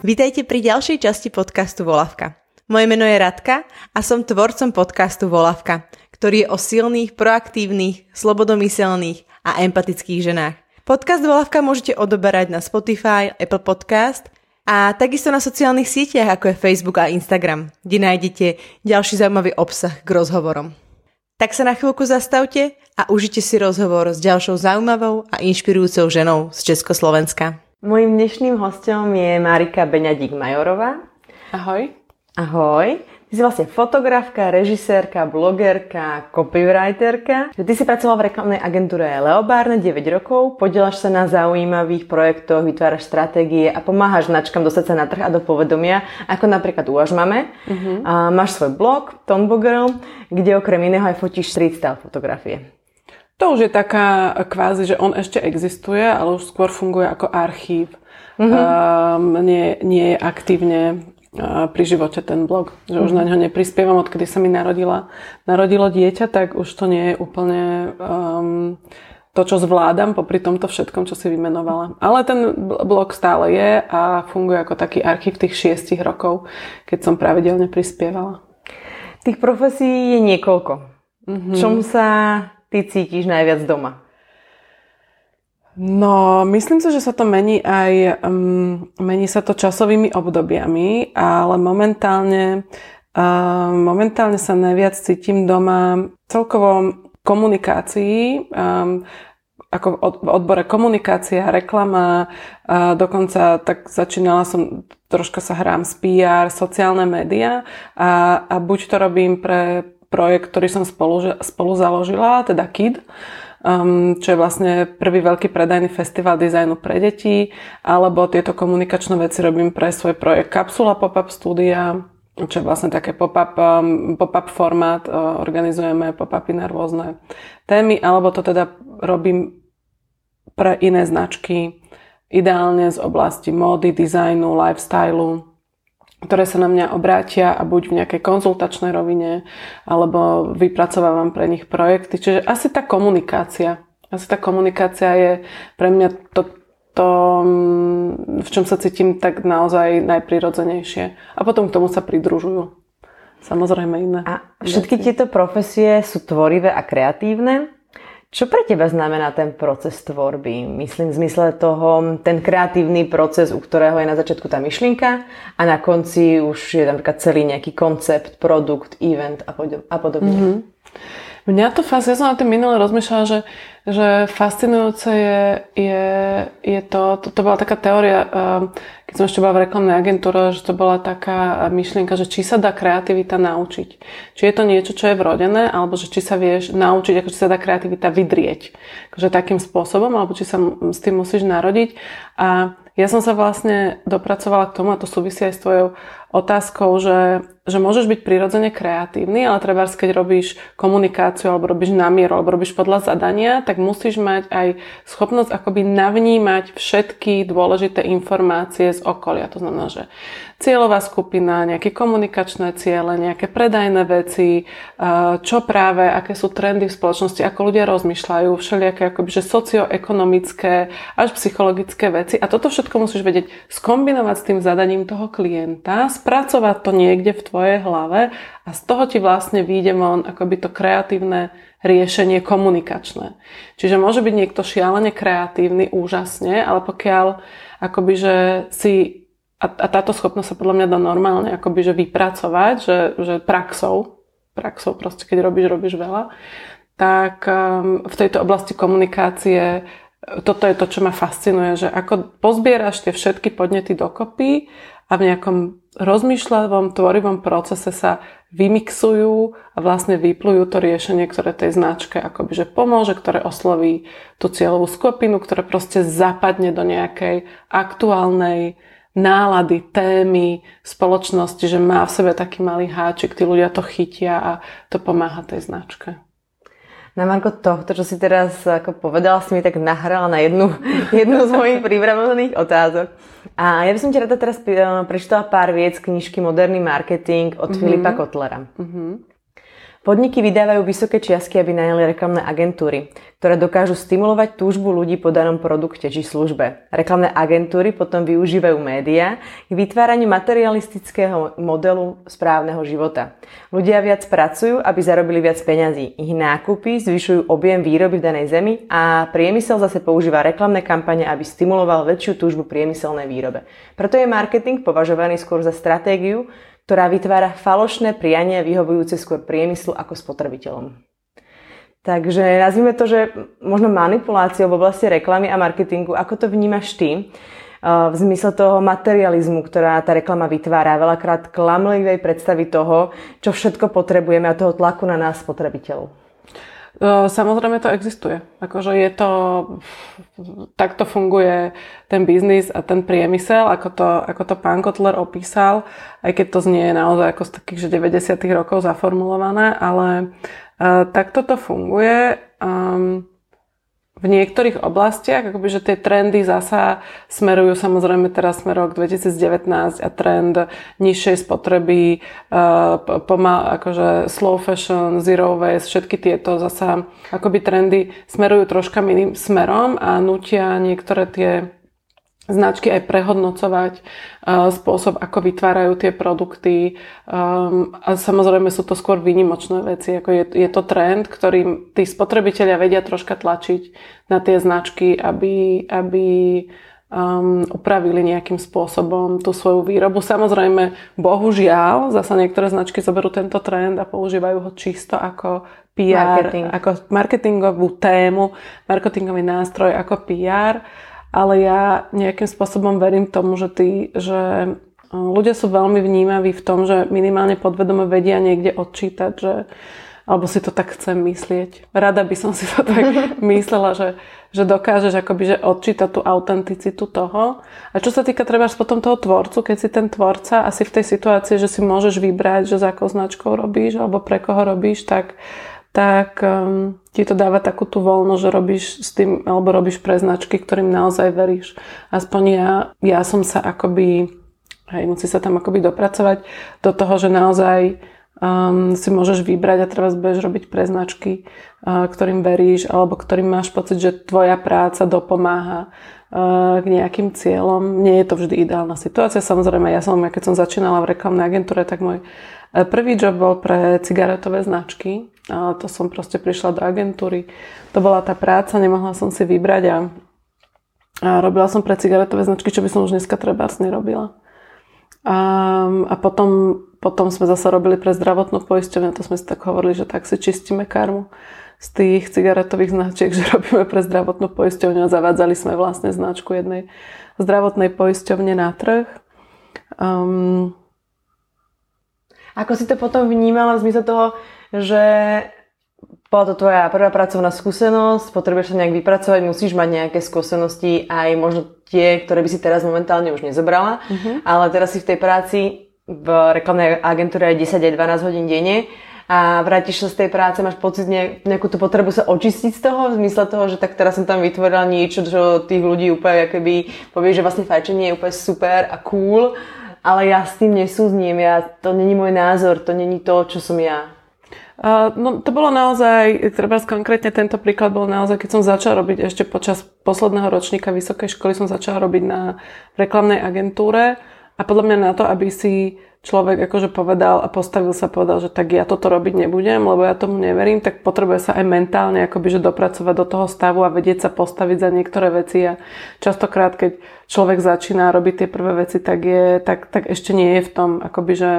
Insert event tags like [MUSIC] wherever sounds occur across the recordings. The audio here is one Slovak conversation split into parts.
Vítajte pri ďalšej časti podcastu Volavka. Moje meno je Radka a som tvorcom podcastu Volavka, ktorý je o silných, proaktívnych, slobodomyselných a empatických ženách. Podcast Volavka môžete odoberať na Spotify, Apple Podcast a takisto na sociálnych sieťach ako je Facebook a Instagram, kde nájdete ďalší zaujímavý obsah k rozhovorom. Tak sa na chvíľku zastavte a užite si rozhovor s ďalšou zaujímavou a inšpirujúcou ženou z Československa. Mojím dnešným hostom je Marika Beňadík Majorová. Ahoj. Ahoj. Ty si vlastne fotografka, režisérka, blogerka, copywriterka. Ty si pracovala v reklamnej agentúre Leobárne 9 rokov, podielaš sa na zaujímavých projektoch, vytváraš stratégie a pomáhaš značkám dostať sa na trh a do povedomia, ako napríklad Uvaž máme. Uh-huh. A máš svoj blog, Tombo Girl, kde okrem iného aj fotíš street style fotografie. To už je taká kvázi, že on ešte existuje, ale už skôr funguje ako archív. Mm-hmm. Um, nie, nie je aktívne pri živote ten blog. Že mm-hmm. už na ňo neprispievam, odkedy sa mi narodila, narodilo dieťa, tak už to nie je úplne um, to, čo zvládam popri tomto všetkom, čo si vymenovala. Ale ten blog stále je a funguje ako taký archív tých šiestich rokov, keď som pravidelne prispievala. Tých profesí je niekoľko. Mm-hmm. Čom sa ty cítiš najviac doma? No, myslím si, že sa to mení aj, um, mení sa to časovými obdobiami, ale momentálne, uh, momentálne sa najviac cítim doma celkovo komunikácii, um, ako v odbore komunikácia, reklama, a dokonca tak začínala som, troška sa hrám z PR, sociálne médiá a, a buď to robím pre projekt, ktorý som spolu, spolu založila, teda KID, um, čo je vlastne prvý veľký predajný festival dizajnu pre deti, alebo tieto komunikačné veci robím pre svoj projekt Kapsula Pop-up Studia, čo je vlastne také pop-up, um, pop-up formát, uh, organizujeme pop-upy na rôzne témy, alebo to teda robím pre iné značky, ideálne z oblasti módy, dizajnu, lifestylu, ktoré sa na mňa obrátia a buď v nejakej konzultačnej rovine, alebo vypracovávam pre nich projekty. Čiže asi tá komunikácia. Asi tá komunikácia je pre mňa to, to, v čom sa cítim tak naozaj najprirodzenejšie. A potom k tomu sa pridružujú samozrejme iné. A všetky veci. tieto profesie sú tvorivé a kreatívne? Čo pre teba znamená ten proces tvorby? Myslím v zmysle toho, ten kreatívny proces, u ktorého je na začiatku tá myšlienka a na konci už je napríklad celý nejaký koncept, produkt, event a podobne. Mm-hmm. Mňa to fascinuje, ja som na tým minule rozmýšľala, že, že fascinujúce je, je, je to, to, to bola taká teória, ehm, keď som ešte bola v reklamnej agentúre, že to bola taká myšlienka, že či sa dá kreativita naučiť. Či je to niečo, čo je vrodené, alebo že či sa vieš naučiť, ako či sa dá kreativita vydrieť. Akože takým spôsobom, alebo či sa s tým musíš narodiť. A ja som sa vlastne dopracovala k tomu, a to súvisí aj s tvojou otázkou, že, že môžeš byť prirodzene kreatívny, ale treba, keď robíš komunikáciu alebo robíš na mieru, alebo robíš podľa zadania, tak musíš mať aj schopnosť akoby navnímať všetky dôležité informácie z okolia. To znamená, že cieľová skupina, nejaké komunikačné ciele, nejaké predajné veci, čo práve, aké sú trendy v spoločnosti, ako ľudia rozmýšľajú, všelijaké akoby, že socioekonomické až psychologické veci. A toto všetko musíš vedieť skombinovať s tým zadaním toho klienta, spracovať to niekde v tvojej hlave a z toho ti vlastne vyjde von akoby to kreatívne riešenie komunikačné. Čiže môže byť niekto šialene kreatívny, úžasne, ale pokiaľ akoby, že si a, a táto schopnosť sa podľa mňa dá normálne akoby, že vypracovať, že, že praxou, praxou proste, keď robíš, robíš veľa, tak um, v tejto oblasti komunikácie toto je to, čo ma fascinuje, že ako pozbieraš tie všetky podnety dokopy a v nejakom rozmýšľavom, tvorivom procese sa vymixujú a vlastne vyplujú to riešenie, ktoré tej značke akoby že pomôže, ktoré osloví tú cieľovú skupinu, ktoré proste zapadne do nejakej aktuálnej nálady, témy spoločnosti, že má v sebe taký malý háčik, tí ľudia to chytia a to pomáha tej značke. Na Marko tohto, čo si teraz ako povedala, si mi tak nahrala na jednu, [LAUGHS] jednu z mojich pripravených otázok. A ja by som ti rada teraz prečítala pár viec knižky Moderný marketing od mm-hmm. Filipa Kotlera. Mm-hmm. Podniky vydávajú vysoké čiastky, aby najali reklamné agentúry, ktoré dokážu stimulovať túžbu ľudí po danom produkte či službe. Reklamné agentúry potom využívajú médiá k vytváraniu materialistického modelu správneho života. Ľudia viac pracujú, aby zarobili viac peňazí. Ich nákupy zvyšujú objem výroby v danej zemi a priemysel zase používa reklamné kampane, aby stimuloval väčšiu túžbu priemyselnej výrobe. Preto je marketing považovaný skôr za stratégiu, ktorá vytvára falošné priania vyhovujúce skôr priemyslu ako spotrebiteľom. Takže nazvime to, že možno manipuláciou v oblasti reklamy a marketingu. Ako to vnímaš ty? V zmysle toho materializmu, ktorá tá reklama vytvára, veľakrát klamlivej predstavy toho, čo všetko potrebujeme a toho tlaku na nás, spotrebiteľov. Samozrejme to existuje. Akože je to, takto funguje ten biznis a ten priemysel, ako to, ako to pán Kotler opísal, aj keď to znie naozaj ako z takých že 90. rokov zaformulované, ale uh, takto to funguje. Um, v niektorých oblastiach, akoby, že tie trendy zasa smerujú samozrejme teraz sme rok 2019 a trend nižšej spotreby, uh, pomal, akože slow fashion, zero waste, všetky tieto zasa akoby trendy smerujú troška iným smerom a nutia niektoré tie značky aj prehodnocovať uh, spôsob, ako vytvárajú tie produkty. Um, a samozrejme sú to skôr výnimočné veci. Ako je, je to trend, ktorým tí spotrebitelia vedia troška tlačiť na tie značky, aby, aby um, upravili nejakým spôsobom tú svoju výrobu. Samozrejme, bohužiaľ, zasa niektoré značky zoberú tento trend a používajú ho čisto ako PR, Marketing. ako marketingovú tému, marketingový nástroj ako PR ale ja nejakým spôsobom verím tomu, že, tí, že e, ľudia sú veľmi vnímaví v tom, že minimálne podvedome vedia niekde odčítať, že alebo si to tak chcem myslieť. Rada by som si to tak [LAUGHS] myslela, že, že dokážeš akoby, že odčítať tú autenticitu toho. A čo sa týka treba potom toho tvorcu, keď si ten tvorca asi v tej situácii, že si môžeš vybrať, že za akou značkou robíš alebo pre koho robíš, tak tak um, ti to dáva takú tú voľnosť, že robíš s tým, alebo robíš pre značky, ktorým naozaj veríš. Aspoň ja, ja som sa akoby, hej, musí sa tam akoby dopracovať do toho, že naozaj um, si môžeš vybrať a teraz budeš robiť pre značky, uh, ktorým veríš, alebo ktorým máš pocit, že tvoja práca dopomáha uh, k nejakým cieľom. Nie je to vždy ideálna situácia. Samozrejme, ja som, keď som začínala v reklamnej agentúre, tak môj uh, prvý job bol pre cigaretové značky a to som proste prišla do agentúry. To bola tá práca, nemohla som si vybrať a, a robila som pre cigaretové značky, čo by som už dneska trebárs nerobila. A, a potom, potom sme zase robili pre zdravotnú poisťovňu, to sme si tak hovorili, že tak si čistíme karmu z tých cigaretových značiek, [LAUGHS] že robíme pre zdravotnú poisťovňu a zavádzali sme vlastne značku jednej zdravotnej poisťovne na trh. Um, Ako si to potom vnímala v zmysle toho, že bola to tvoja prvá pracovná skúsenosť, potrebuješ sa nejak vypracovať, musíš mať nejaké skúsenosti, aj možno tie, ktoré by si teraz momentálne už nezobrala, uh-huh. ale teraz si v tej práci v reklamnej agentúre aj 10 12 hodín denne a vrátiš sa z tej práce, máš pocit ne, nejakú tú potrebu sa očistiť z toho, v zmysle toho, že tak teraz som tam vytvorila niečo, čo tých ľudí úplne keby povie, že vlastne fajčenie je úplne super a cool, ale ja s tým nesúzním, ja, to není môj názor, to není to, čo som ja. Uh, no to bolo naozaj, treba konkrétne tento príklad bol naozaj, keď som začala robiť ešte počas posledného ročníka vysokej školy, som začala robiť na reklamnej agentúre a podľa mňa na to, aby si človek akože povedal a postavil sa povedal, že tak ja toto robiť nebudem, lebo ja tomu neverím, tak potrebuje sa aj mentálne akoby, že dopracovať do toho stavu a vedieť sa postaviť za niektoré veci. A častokrát, keď človek začína robiť tie prvé veci, tak, je, tak, tak ešte nie je v tom akoby, že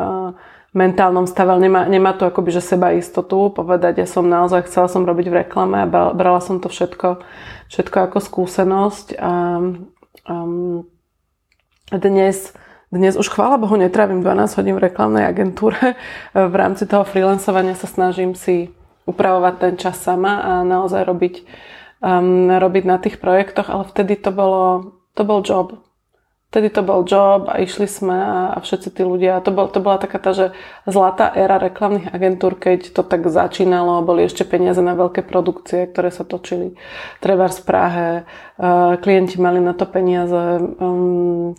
uh, mentálnom stave, ale nemá, nemá to akoby, že seba istotu povedať, ja som naozaj chcela som robiť v reklame a brala som to všetko, všetko ako skúsenosť a um, dnes, dnes už chvála Bohu netrávim 12 hodín v reklamnej agentúre. V rámci toho freelancovania sa snažím si upravovať ten čas sama a naozaj robiť, um, robiť na tých projektoch, ale vtedy to bolo, to bol job vtedy to bol job a išli sme a, a všetci tí ľudia. To, bol, to bola taká tá, že zlatá éra reklamných agentúr, keď to tak začínalo, boli ešte peniaze na veľké produkcie, ktoré sa točili. Treba v Prahe, uh, klienti mali na to peniaze. Um,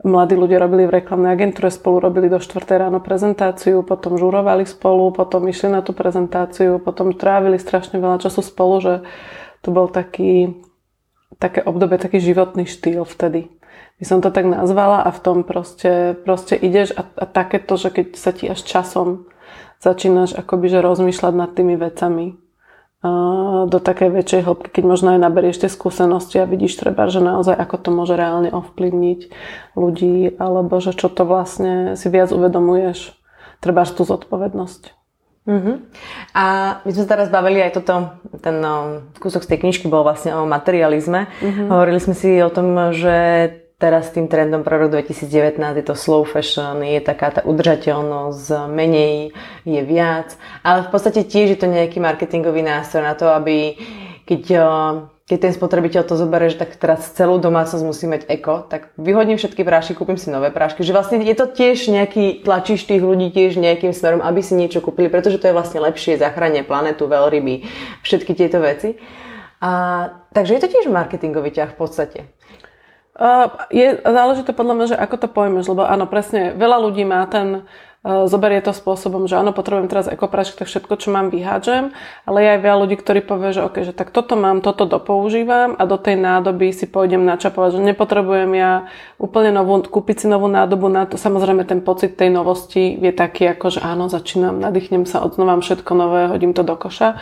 mladí ľudia robili v reklamnej agentúre, spolu robili do 4. ráno prezentáciu, potom žurovali spolu, potom išli na tú prezentáciu, potom trávili strašne veľa času spolu, že to bol taký, také obdobie, taký životný štýl vtedy. By som to tak nazvala a v tom proste, proste ideš a, a takéto, že keď sa ti až časom začínaš akoby že rozmýšľať nad tými vecami, do takej väčšej hĺbky, keď možno aj naberieš tie skúsenosti a vidíš treba, že naozaj ako to môže reálne ovplyvniť ľudí, alebo že čo to vlastne si viac uvedomuješ, treba tú zodpovednosť. Uh-huh. A my sme sa teraz bavili aj toto, ten no, kúsok z tej knižky bol vlastne o materializme. Uh-huh. Hovorili sme si o tom, že teraz tým trendom pre rok 2019 je to slow fashion, je taká tá udržateľnosť, menej je viac, ale v podstate tiež je to nejaký marketingový nástroj na to, aby keď, eh, keď ten spotrebiteľ to zoberie, že tak teraz celú domácnosť musí mať eko, tak vyhodím všetky prášky, kúpim si nové prášky. Že vlastne je to tiež nejaký, tlačíš tých ľudí tiež nejakým smerom, aby si niečo kúpili, pretože to je vlastne lepšie, zachránia planetu, veľryby, všetky tieto veci. A, takže je to tiež marketingový ťah v podstate. Je, záleží to podľa mňa, že ako to pojmeš, lebo áno, presne, veľa ľudí má ten, uh, zoberie to spôsobom, že áno, potrebujem teraz ekopračky, tak všetko, čo mám, vyhádžem, ale je aj veľa ľudí, ktorí povie, že OK, že tak toto mám, toto dopoužívam a do tej nádoby si pôjdem načapovať, že nepotrebujem ja úplne novú, kúpiť si novú nádobu na to. Samozrejme, ten pocit tej novosti je taký, ako že áno, začínam, nadýchnem sa, odznova všetko nové, hodím to do koša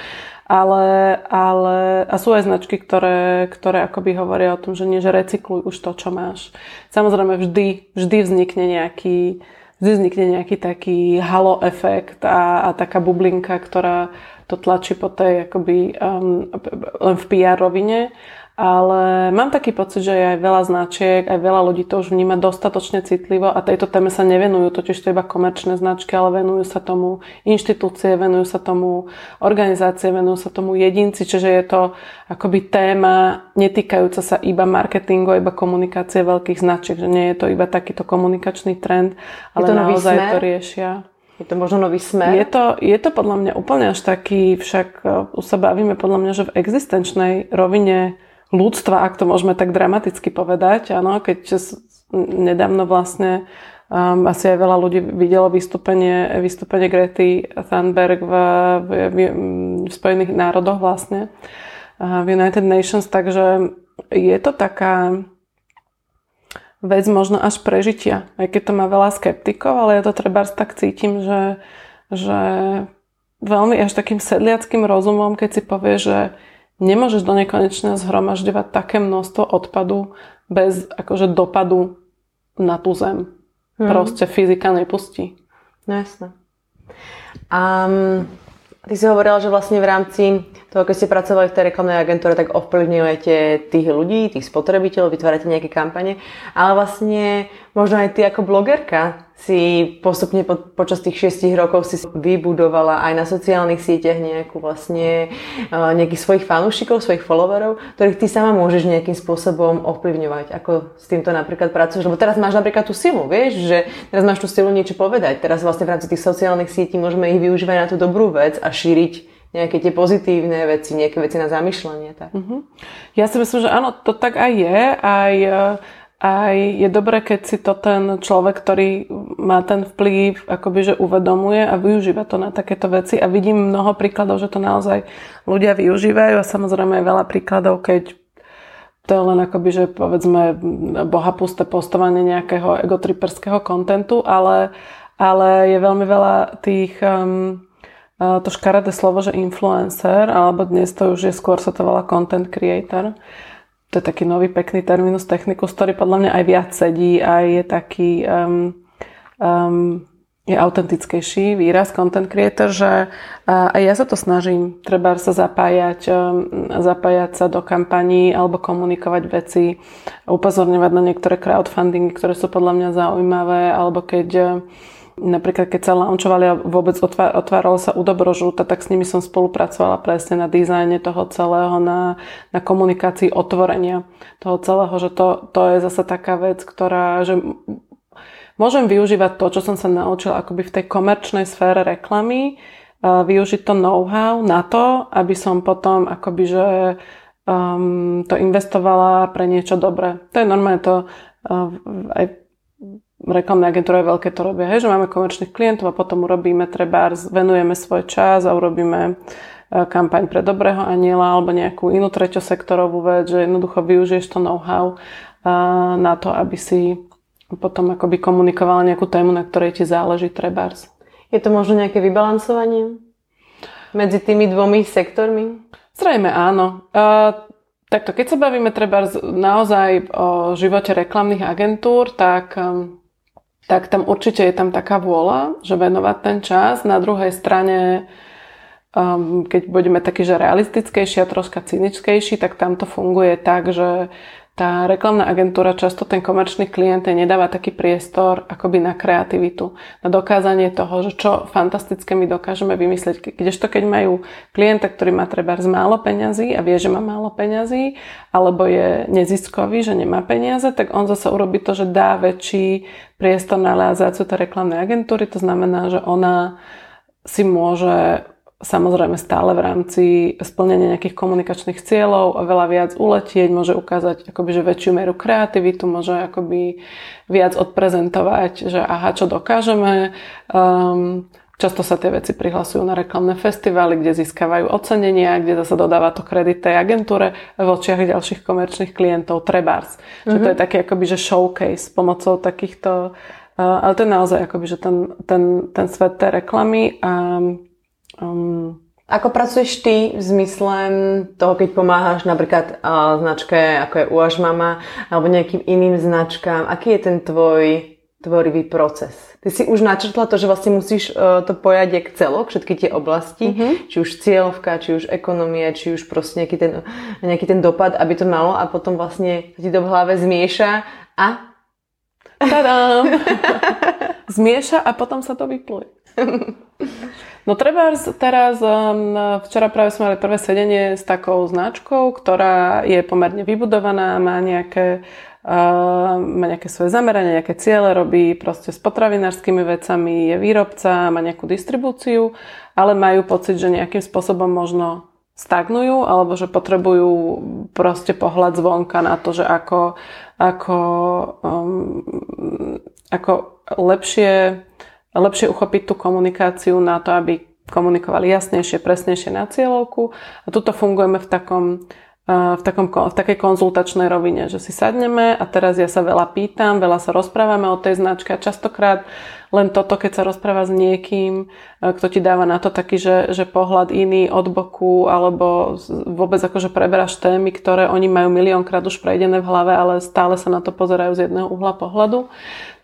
ale, ale a sú aj značky, ktoré, ktoré akoby hovoria o tom, že nie, že recykluj už to, čo máš. Samozrejme vždy, vždy vznikne nejaký vždy vznikne nejaký taký halo efekt a, a taká bublinka, ktorá to tlačí po tej akoby um, len v PR rovine ale mám taký pocit, že je aj veľa značiek, aj veľa ľudí to už vníma dostatočne citlivo a tejto téme sa nevenujú, totiž to iba komerčné značky, ale venujú sa tomu inštitúcie, venujú sa tomu organizácie, venujú sa tomu jedinci, čiže je to akoby téma netýkajúca sa iba marketingu, iba komunikácie veľkých značiek, že nie je to iba takýto komunikačný trend, ale to naozaj to riešia. Je to možno nový smer? Je to, je to podľa mňa úplne až taký, však uh, už sa bavíme podľa mňa, že v existenčnej rovine ľudstva, ak to môžeme tak dramaticky povedať. Áno, keď nedávno vlastne um, asi aj veľa ľudí videlo vystúpenie, vystúpenie Grety Thunberg v, v, v, v Spojených národoch vlastne, uh, v United Nations, takže je to taká vec možno až prežitia, aj keď to má veľa skeptikov, ale ja to treba tak cítim, že, že veľmi až takým sedliackým rozumom, keď si povie, že nemôžeš do nekonečna zhromažďovať také množstvo odpadu bez akože dopadu na tú zem. Hmm. Proste fyzika nepustí. No jasné. Um, ty si hovorila, že vlastne v rámci toho, keď ste pracovali v tej reklamnej agentúre, tak ovplyvňujete tých ľudí, tých spotrebiteľov, vytvárate nejaké kampane, ale vlastne možno aj ty ako blogerka si postupne po, počas tých 6 rokov si vybudovala aj na sociálnych sieťach nejakú vlastne uh, nejakých svojich fanúšikov, svojich followerov, ktorých ty sama môžeš nejakým spôsobom ovplyvňovať. Ako s týmto napríklad pracuješ? Lebo teraz máš napríklad tú silu, vieš, že teraz máš tú silu niečo povedať. Teraz vlastne v rámci tých sociálnych sietí môžeme ich využívať na tú dobrú vec a šíriť nejaké tie pozitívne veci, nejaké veci na zamýšľanie. Tak. Uh-huh. Ja si myslím, že áno, to tak aj je. Aj a je dobré, keď si to ten človek, ktorý má ten vplyv, akoby, že uvedomuje a využíva to na takéto veci. A vidím mnoho príkladov, že to naozaj ľudia využívajú a samozrejme aj veľa príkladov, keď to je len akoby, že povedzme bohapusté postovanie nejakého egotriperského kontentu, ale, ale je veľmi veľa tých um, to škaredé slovo, že influencer, alebo dnes to už je skôr sa to volá content creator, to je taký nový pekný terminus technicus, ktorý podľa mňa aj viac sedí a je taký um, um, je autentickejší výraz content creator, že aj ja sa to snažím, treba sa zapájať, zapájať sa do kampaní alebo komunikovať veci, upozorňovať na niektoré crowdfundingy, ktoré sú podľa mňa zaujímavé, alebo keď Napríklad, keď sa launchovali a vôbec otváralo sa Udobrožúta, tak s nimi som spolupracovala presne na dizajne toho celého, na, na komunikácii otvorenia toho celého, že to, to je zase taká vec, ktorá, že môžem využívať to, čo som sa naučila akoby v tej komerčnej sfére reklamy, využiť to know-how na to, aby som potom akoby, že um, to investovala pre niečo dobré. To je normálne to uh, aj reklamné agentúry veľké to robia, hej, že máme komerčných klientov a potom urobíme treba, venujeme svoj čas a urobíme e, kampaň pre dobrého aniela alebo nejakú inú treťosektorovú vec, že jednoducho využiješ to know-how na to, aby si potom akoby komunikovala nejakú tému, na ktorej ti záleží trebárs. Je to možno nejaké vybalancovanie medzi tými dvomi sektormi? Zrejme áno. Uh, takto, keď sa bavíme treba naozaj o živote reklamných agentúr, tak, um, tak tam určite je tam taká vôľa, že venovať ten čas. Na druhej strane um, keď budeme takí, že realistickejší a troška cynickejší, tak tam to funguje tak, že tá reklamná agentúra, často ten komerčný klient nedáva taký priestor akoby na kreativitu, na dokázanie toho, že čo fantastické my dokážeme vymyslieť. Kdežto keď majú klienta, ktorý má treba z málo peňazí a vie, že má málo peňazí, alebo je neziskový, že nemá peniaze, tak on zase urobí to, že dá väčší priestor na realizáciu tej reklamnej agentúry. To znamená, že ona si môže samozrejme stále v rámci splnenia nejakých komunikačných cieľov a veľa viac uletieť, môže ukázať akoby, že väčšiu mieru kreativitu, môže akoby viac odprezentovať, že aha, čo dokážeme. Um, Často sa tie veci prihlasujú na reklamné festivály, kde získavajú ocenenia, kde zase dodáva to kredit tej agentúre v očiach ďalších komerčných klientov, trebárs. Mm-hmm. Že to je mhm. taký akoby, že showcase pomocou takýchto, uh, ale to je naozaj akoby, že ten, ten, ten svet tej reklamy a Um, ako pracuješ ty v zmysle toho, keď pomáhaš napríklad uh, značke, ako je Uaž Mama, alebo nejakým iným značkám? Aký je ten tvoj tvorivý proces? Ty si už načrtla to, že vlastne musíš uh, to pojať jak celok, všetky tie oblasti, mm-hmm. či už cieľovka, či už ekonomia, či už proste nejaký ten, nejaký ten dopad, aby to malo a potom vlastne ti to v hlave zmieša a... Tadám! [LAUGHS] zmieša a potom sa to vypluje. [LAUGHS] No treba teraz, um, včera práve sme mali prvé sedenie s takou značkou, ktorá je pomerne vybudovaná, má nejaké, uh, má nejaké svoje zameranie, nejaké ciele, robí proste s potravinárskymi vecami, je výrobca, má nejakú distribúciu, ale majú pocit, že nejakým spôsobom možno stagnujú alebo že potrebujú proste pohľad zvonka na to, že ako, ako, um, ako lepšie lepšie uchopiť tú komunikáciu na to, aby komunikovali jasnejšie, presnejšie na cieľovku. A tuto fungujeme v takom v, takom, v takej konzultačnej rovine, že si sadneme a teraz ja sa veľa pýtam, veľa sa rozprávame o tej značke a častokrát len toto, keď sa rozpráva s niekým, kto ti dáva na to taký, že, že pohľad iný od boku alebo vôbec akože preberáš témy, ktoré oni majú miliónkrát už prejdené v hlave, ale stále sa na to pozerajú z jedného uhla pohľadu,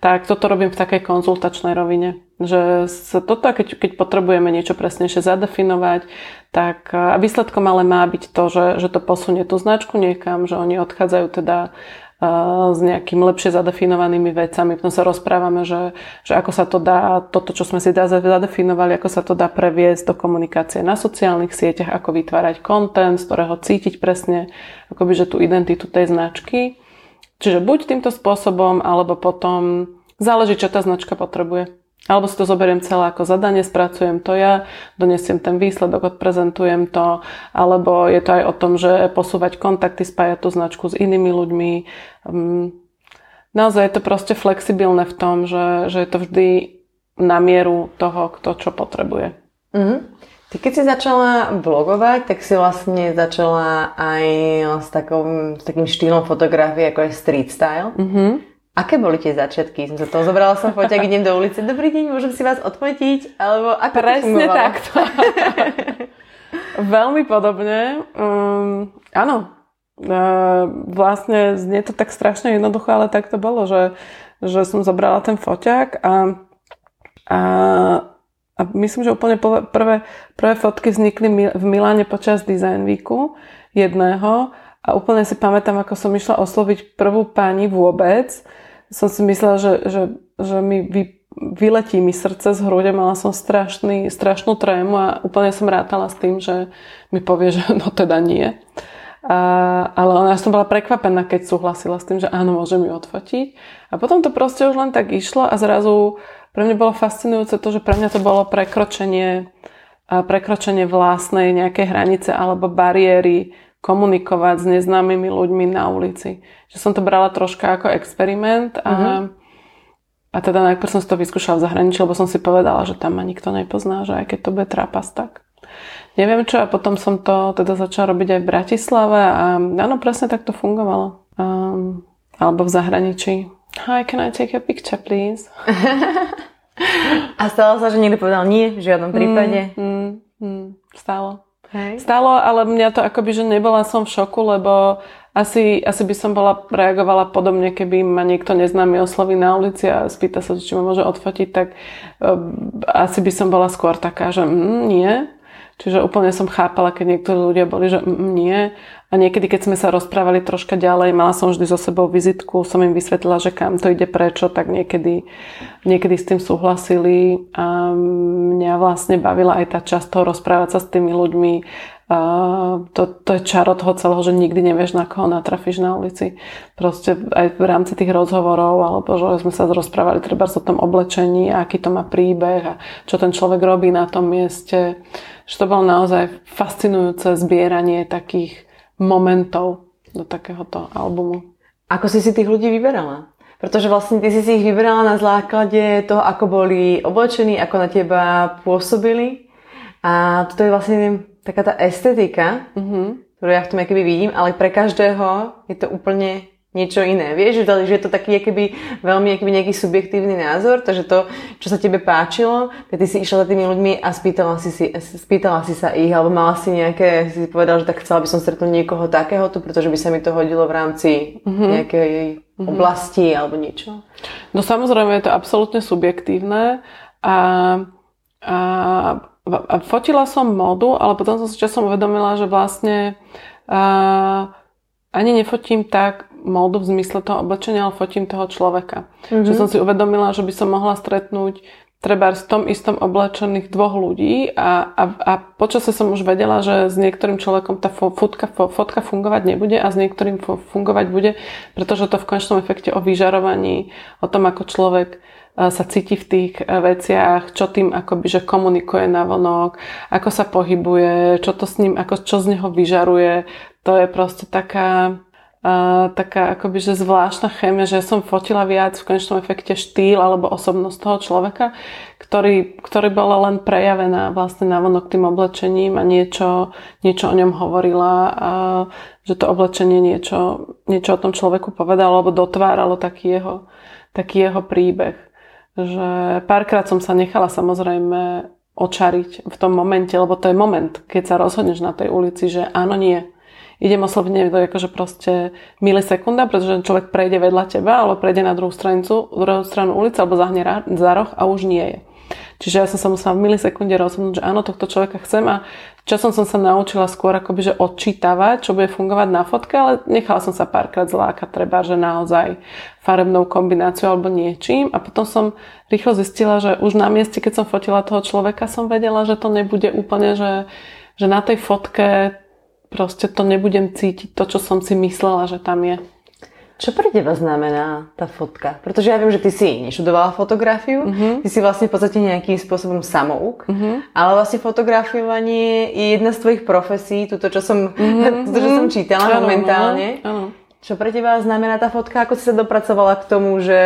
tak toto robím v takej konzultačnej rovine. Že toto, keď, keď potrebujeme niečo presnejšie zadefinovať, tak a výsledkom ale má byť to, že, že to posunie tú značku niekam, že oni odchádzajú teda s nejakým lepšie zadefinovanými vecami. Potom sa rozprávame, že, že ako sa to dá, toto, čo sme si zadefinovali, ako sa to dá previesť do komunikácie na sociálnych sieťach, ako vytvárať kontent, z ktorého cítiť presne akoby, že tú identitu tej značky. Čiže buď týmto spôsobom, alebo potom záleží, čo tá značka potrebuje. Alebo si to zoberiem celé ako zadanie, spracujem to ja, donesiem ten výsledok, odprezentujem to, alebo je to aj o tom, že posúvať kontakty, spájať tú značku s inými ľuďmi. Mm, naozaj je to proste flexibilné v tom, že, že je to vždy na mieru toho, kto čo potrebuje. Mm-hmm. Ty keď si začala blogovať, tak si vlastne začala aj s, takou, s takým štýlom fotografie, ako je street style. Mm-hmm. Aké boli tie začiatky? Som sa toho zobrala som foťak, idem do ulice. Dobrý deň, môžem si vás odfotiť? Alebo ako Presne to takto. [LAUGHS] Veľmi podobne. Um, áno. Uh, vlastne znie to tak strašne jednoducho, ale tak to bolo, že, že som zobrala ten foťák a, a a myslím, že úplne prvé, prvé fotky vznikli v Miláne počas Design Weeku jedného a úplne si pamätám, ako som išla osloviť prvú pani vôbec. Som si myslela, že, že, že mi vy, vyletí mi srdce z hrude, mala som strašný, strašnú trému a úplne som rátala s tým, že mi povie, že no teda nie. A, ale ona som bola prekvapená, keď súhlasila s tým, že áno, môžem ju odfotiť. A potom to proste už len tak išlo a zrazu pre mňa bolo fascinujúce to, že pre mňa to bolo prekročenie, prekročenie vlastnej nejakej hranice alebo bariéry komunikovať s neznámymi ľuďmi na ulici. Že som to brala troška ako experiment a, mm-hmm. a teda najprv som si to vyskúšala v zahraničí, lebo som si povedala, že tam ma nikto nepozná, že aj keď to bude trapas, tak neviem čo. A potom som to teda začala robiť aj v Bratislave a áno, presne tak to fungovalo. Um, alebo v zahraničí. Hi, can I take a picture, please? [LAUGHS] a stalo sa, že niekto povedal nie, v žiadnom prípade? Mm, mm, mm, stalo. Hej. Stalo, ale mňa to akoby, že nebola som v šoku, lebo asi, asi by som bola reagovala podobne, keby ma niekto neznámy osloví na ulici a spýta sa, či ma môže odfotiť, tak uh, asi by som bola skôr taká, že mm, nie. Čiže úplne som chápala, keď niektorí ľudia boli, že mm, nie. A niekedy, keď sme sa rozprávali troška ďalej, mala som vždy so sebou vizitku, som im vysvetlila, že kam to ide, prečo, tak niekedy, niekedy s tým súhlasili. A mňa vlastne bavila aj tá časť toho rozprávať sa s tými ľuďmi, to, to je čaro toho celého, že nikdy nevieš, na koho natrafíš na ulici. Proste aj v rámci tých rozhovorov, alebo že sme sa rozprávali treba o tom oblečení, aký to má príbeh a čo ten človek robí na tom mieste. Že to bolo naozaj fascinujúce zbieranie takých momentov do takéhoto albumu. Ako si si tých ľudí vyberala? Pretože vlastne ty si si ich vyberala na základe toho, ako boli oblečení, ako na teba pôsobili. A toto je vlastne taká tá estetika, mm-hmm. ktorú ja v tom keby vidím, ale pre každého je to úplne niečo iné. Vieš, že, je to taký keby, veľmi keby nejaký subjektívny názor, takže to, čo sa tebe páčilo, keď ty si išla za tými ľuďmi a spýtala si, si, spýtala si sa ich, alebo mala si nejaké, si povedala, že tak chcela by som stretnúť niekoho takéhoto, pretože by sa mi to hodilo v rámci mm-hmm. nejakej mm-hmm. oblasti alebo niečo. No samozrejme je to absolútne subjektívne a a fotila som modu, ale potom som si časom uvedomila, že vlastne uh, ani nefotím tak modu v zmysle toho oblečenia, ale fotím toho človeka. Mm-hmm. Že som si uvedomila, že by som mohla stretnúť treba v tom istom oblečených dvoch ľudí a, a, a počasie som už vedela, že s niektorým človekom tá fotka, fotka fungovať nebude a s niektorým fungovať bude, pretože to v konečnom efekte o vyžarovaní, o tom, ako človek sa cíti v tých e, veciach, čo tým akoby, že komunikuje na vonok, ako sa pohybuje, čo to s ním, ako, čo z neho vyžaruje. To je proste taká, uh, taká akoby, že zvláštna chémia, že som fotila viac v konečnom efekte štýl alebo osobnosť toho človeka, ktorý, ktorý bola len prejavená vlastne na tým oblečením a niečo, niečo o ňom hovorila a že to oblečenie niečo, niečo o tom človeku povedalo alebo dotváralo taký jeho, taký jeho príbeh že párkrát som sa nechala samozrejme očariť v tom momente, lebo to je moment, keď sa rozhodneš na tej ulici, že áno, nie. Idem osloviť niekto akože proste milisekunda, pretože človek prejde vedľa teba, alebo prejde na druhú stranu, druhú stranu ulice, alebo zahne za roh a už nie je. Čiže ja som sa musela v milisekunde rozhodnúť, že áno, tohto človeka chcem a časom som sa naučila skôr akoby, že odčítavať, čo bude fungovať na fotke, ale nechala som sa párkrát zlákať, treba, že naozaj farebnou kombináciou alebo niečím a potom som rýchlo zistila, že už na mieste, keď som fotila toho človeka, som vedela, že to nebude úplne, že, že na tej fotke proste to nebudem cítiť to, čo som si myslela, že tam je. Čo pre teba znamená tá fotka? Pretože ja viem, že ty si neštudovala fotografiu, uh-huh. ty si vlastne v podstate nejakým spôsobom samouk, uh-huh. ale vlastne fotografovanie je jedna z tvojich profesí, toto, čo som, [LAUGHS] uh-huh. toto, čo som čítala ano, momentálne. Ano. Čo pre teba znamená tá fotka? Ako si sa dopracovala k tomu, že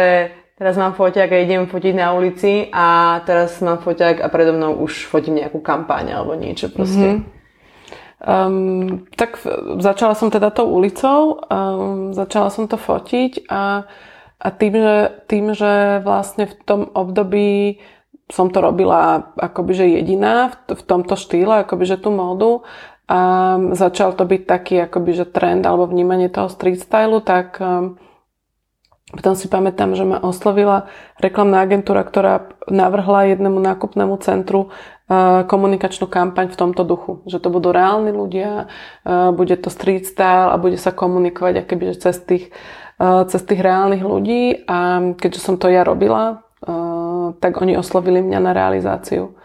teraz mám foťák a idem fotiť na ulici a teraz mám foťák a predo mnou už fotím nejakú kampaň alebo niečo proste. Uh-huh. Um, tak začala som teda tou ulicou, um, začala som to fotiť a, a tým, že, tým, že vlastne v tom období som to robila akoby že jediná v, v tomto štýle, akoby že tú módu a začal to byť taký akoby že trend alebo vnímanie toho street stylu, tak um, potom si pamätám, že ma oslovila reklamná agentúra, ktorá navrhla jednému nákupnému centru e, komunikačnú kampaň v tomto duchu. Že to budú reálni ľudia, e, bude to street style a bude sa komunikovať akoby, cez, tých, e, cez tých reálnych ľudí. A keďže som to ja robila, tak oni oslovili mňa na realizáciu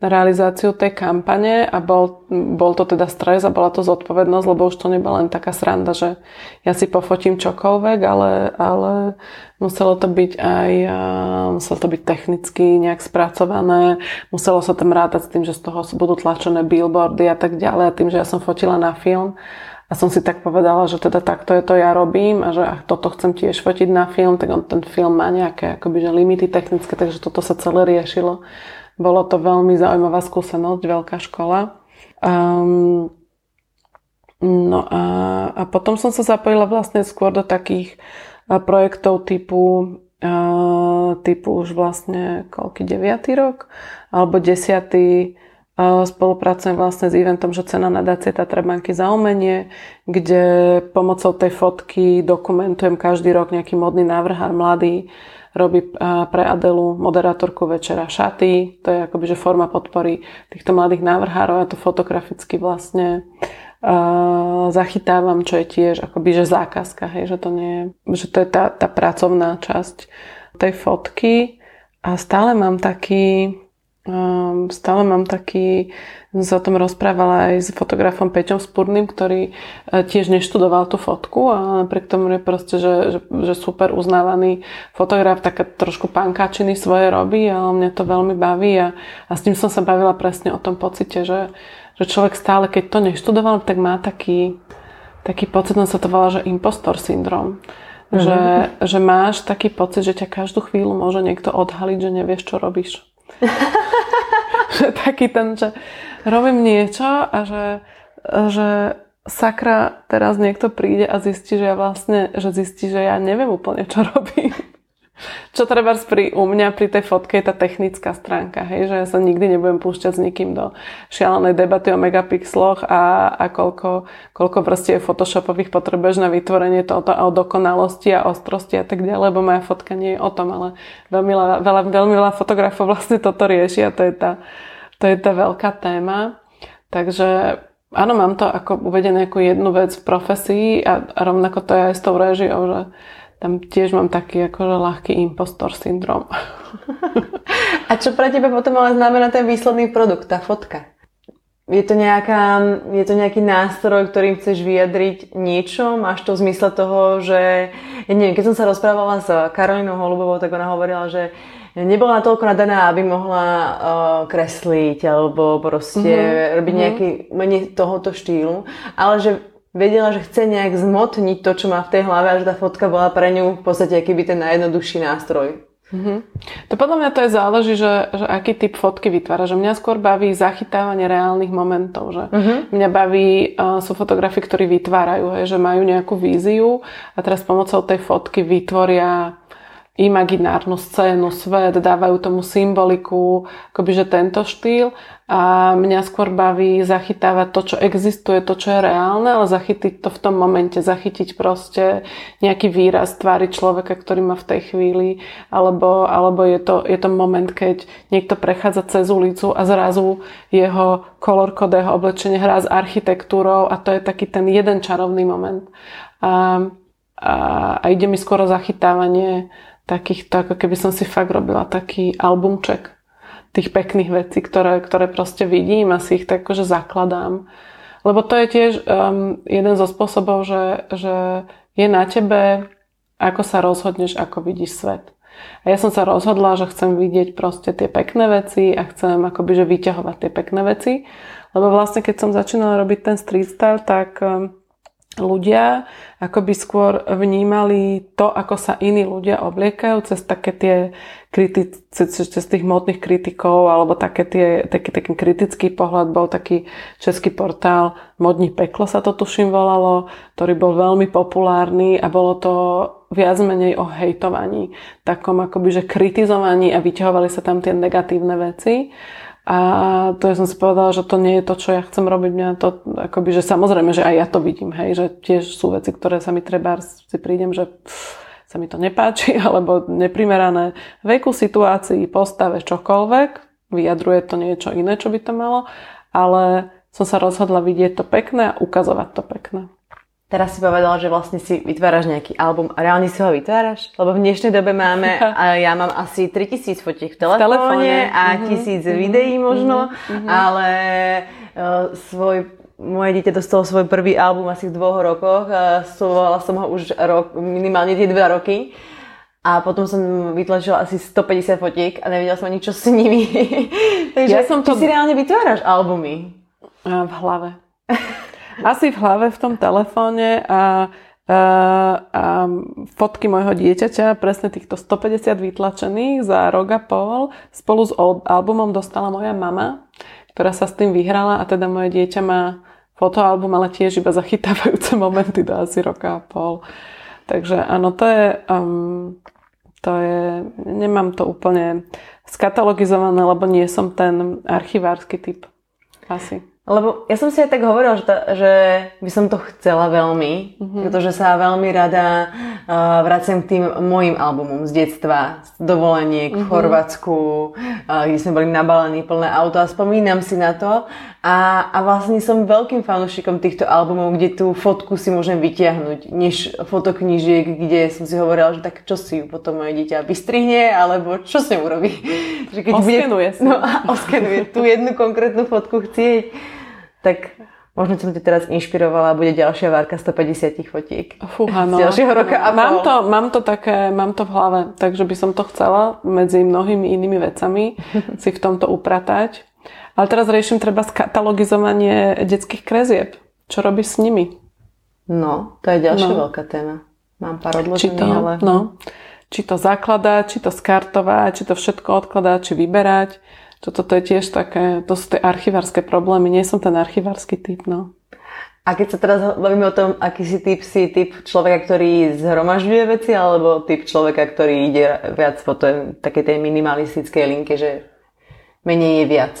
na realizáciu tej kampane a bol, bol to teda stres a bola to zodpovednosť, lebo už to nebola len taká sranda, že ja si pofotím čokoľvek, ale, ale muselo to byť aj, muselo to byť technicky nejak spracované, muselo sa tam rátať s tým, že z toho budú tlačené billboardy a tak ďalej a tým, že ja som fotila na film a som si tak povedala, že teda takto je to ja robím a že ach, toto chcem tiež fotiť na film, tak on ten film má nejaké akoby, že limity technické, takže toto sa celé riešilo. Bolo to veľmi zaujímavá skúsenosť, veľká škola. Um, no a, a potom som sa zapojila vlastne skôr do takých projektov typu uh, typu už vlastne koľký deviatý rok alebo desiatý Spolupracujem vlastne s eventom, že cena nadácie Tatrabanky za umenie, kde pomocou tej fotky dokumentujem každý rok nejaký modný návrhár mladý, robí pre Adelu moderátorku večera šaty, to je akoby že forma podpory týchto mladých návrhárov, ja to fotograficky vlastne uh, zachytávam, čo je tiež akoby že zákazka, hej, že to nie je, že to je tá, tá pracovná časť tej fotky. A stále mám taký Um, stále mám taký, sa o tom rozprávala aj s fotografom Peťom Spurným, ktorý uh, tiež neštudoval tú fotku a napriek tomu je proste, že, že, že super uznávaný fotograf, také trošku pankáčiny svoje robí, ale mňa to veľmi baví a, a s tým som sa bavila presne o tom pocite, že, že človek stále, keď to neštudoval, tak má taký, taký pocit, no sa to volá, že impostor syndrom. Mm-hmm. Že, že máš taký pocit, že ťa každú chvíľu môže niekto odhaliť, že nevieš, čo robíš. [LAUGHS] že taký ten, že robím niečo a že, že sakra, teraz niekto príde a zistí, že ja vlastne, že zistí, že ja neviem úplne, čo robím. Čo treba pri, u mňa pri tej fotke je tá technická stránka, hej, že ja sa nikdy nebudem púšťať s nikým do šialenej debaty o megapixloch a, a koľko, koľko proste photoshopových potrebuješ na vytvorenie toho o dokonalosti a ostrosti a tak ďalej, lebo moja fotka nie je o tom, ale veľmi veľa, veľmi veľa fotografov vlastne toto rieši a to je tá, to je tá veľká téma. Takže áno, mám to ako uvedené ako jednu vec v profesii a, a rovnako to je aj s tou režiou, že tam tiež mám taký akože ľahký impostor syndrom. [LAUGHS] A čo pre teba potom ale znamená ten výsledný produkt, tá fotka? Je to, nejaká, je to nejaký nástroj, ktorým chceš vyjadriť niečo? Máš to v zmysle toho, že... Ja neviem, keď som sa rozprávala s Karolinou Holubovou, tak ona hovorila, že nebola natoľko nadaná, aby mohla uh, kresliť alebo proste mm-hmm. robiť mhm. nejaký menej tohoto štýlu, ale že vedela, že chce nejak zmotniť to, čo má v tej hlave a že tá fotka bola pre ňu v podstate akýby ten najjednoduchší nástroj. Mm-hmm. To podľa mňa to je záleží, že, že aký typ fotky vytvára. Že mňa skôr baví zachytávanie reálnych momentov. Že mm-hmm. Mňa baví, uh, sú fotografi, ktorí vytvárajú, hej, že majú nejakú víziu a teraz pomocou tej fotky vytvoria imaginárnu scénu, svet, dávajú tomu symboliku, akoby že tento štýl a mňa skôr baví zachytávať to, čo existuje, to, čo je reálne, ale zachytiť to v tom momente, zachytiť proste nejaký výraz tvári človeka, ktorý má v tej chvíli, alebo, alebo je, to, je to moment, keď niekto prechádza cez ulicu a zrazu jeho kolor jeho oblečenie hrá s architektúrou a to je taký ten jeden čarovný moment. A, a, a ide mi skoro zachytávanie takých, tak ako keby som si fakt robila taký albumček tých pekných vecí, ktoré, ktoré proste vidím a si ich tak akože zakladám. Lebo to je tiež um, jeden zo spôsobov, že, že je na tebe, ako sa rozhodneš, ako vidíš svet. A ja som sa rozhodla, že chcem vidieť proste tie pekné veci a chcem akoby, že vyťahovať tie pekné veci. Lebo vlastne, keď som začínala robiť ten street style, tak um, ľudia akoby skôr vnímali to, ako sa iní ľudia obliekajú cez také tie kritici, cez tých modných kritikov alebo také tie, taký, taký kritický pohľad bol taký český portál Modní peklo sa to tuším volalo, ktorý bol veľmi populárny a bolo to viac menej o hejtovaní, takom akoby, že kritizovaní a vyťahovali sa tam tie negatívne veci. A to ja som si povedala, že to nie je to, čo ja chcem robiť. Mňa to, akoby, že samozrejme, že aj ja to vidím, hej, že tiež sú veci, ktoré sa mi treba, si prídem, že pff, sa mi to nepáči, [LAUGHS] alebo neprimerané veku, situácii, postave, čokoľvek. Vyjadruje to niečo iné, čo by to malo, ale som sa rozhodla vidieť to pekné a ukazovať to pekné. Teraz si povedala, že vlastne si vytváraš nejaký album a reálne si ho vytváraš? Lebo v dnešnej dobe máme, [LAUGHS] a ja mám asi 3000 fotiek v telefóne, v telefóne. a mm-hmm. tisíc mm-hmm. videí možno, mm-hmm. ale uh, svoj moje dieťa dostalo svoj prvý album asi v dvoch rokoch, slovovala som ho už rok, minimálne tie dva roky. A potom som vytlačila asi 150 fotiek a nevedela som ani čo s nimi. [LAUGHS] Takže ja som to... ty si reálne vytváraš albumy. V hlave. [LAUGHS] asi v hlave v tom telefóne a, a, fotky môjho dieťaťa, presne týchto 150 vytlačených za rok a pol, spolu s albumom dostala moja mama, ktorá sa s tým vyhrala a teda moje dieťa má fotoalbum, ale tiež iba zachytávajúce momenty do asi roka a pol. Takže áno, to je, um, to je, nemám to úplne skatalogizované, lebo nie som ten archivársky typ. Asi. Lebo ja som si aj tak hovorila, že, ta, že by som to chcela veľmi, mm-hmm. pretože sa veľmi rada uh, vraciam k tým mojim albumom z detstva, z dovoleniek mm-hmm. v Chorvátsku, uh, kde sme boli nabalení plné auto a spomínam si na to. A, a vlastne som veľkým fanúšikom týchto albumov, kde tú fotku si môžem vytiahnuť, než fotoknížiek, kde som si hovorila, že tak čo si ju potom moje dieťa vystrihne, alebo čo s ňou urobí. [LAUGHS] Že keď oskenuje bude, No a oskenuje tú jednu konkrétnu fotku chcieť tak možno som ti teraz inšpirovala bude ďalšia várka 150 fotiek. Fúha, no. Z ďalšieho roka a mám to, mám to také, mám to v hlave, takže by som to chcela medzi mnohými inými vecami si v tomto upratať. Ale teraz riešim treba skatalogizovanie detských krezieb. Čo robíš s nimi? No, to je ďalšia no. veľká téma. Mám pár odložených, či to, ale... No, či to zakladať, či to skartovať, či to všetko odkladať, či vyberať toto to je tiež také, to sú tie archivárske problémy. Nie som ten archivársky typ, no. A keď sa teraz bavíme o tom, aký si typ, si typ človeka, ktorý zhromažďuje veci, alebo typ človeka, ktorý ide viac po tej, takej tej minimalistickej linke, že menej je viac?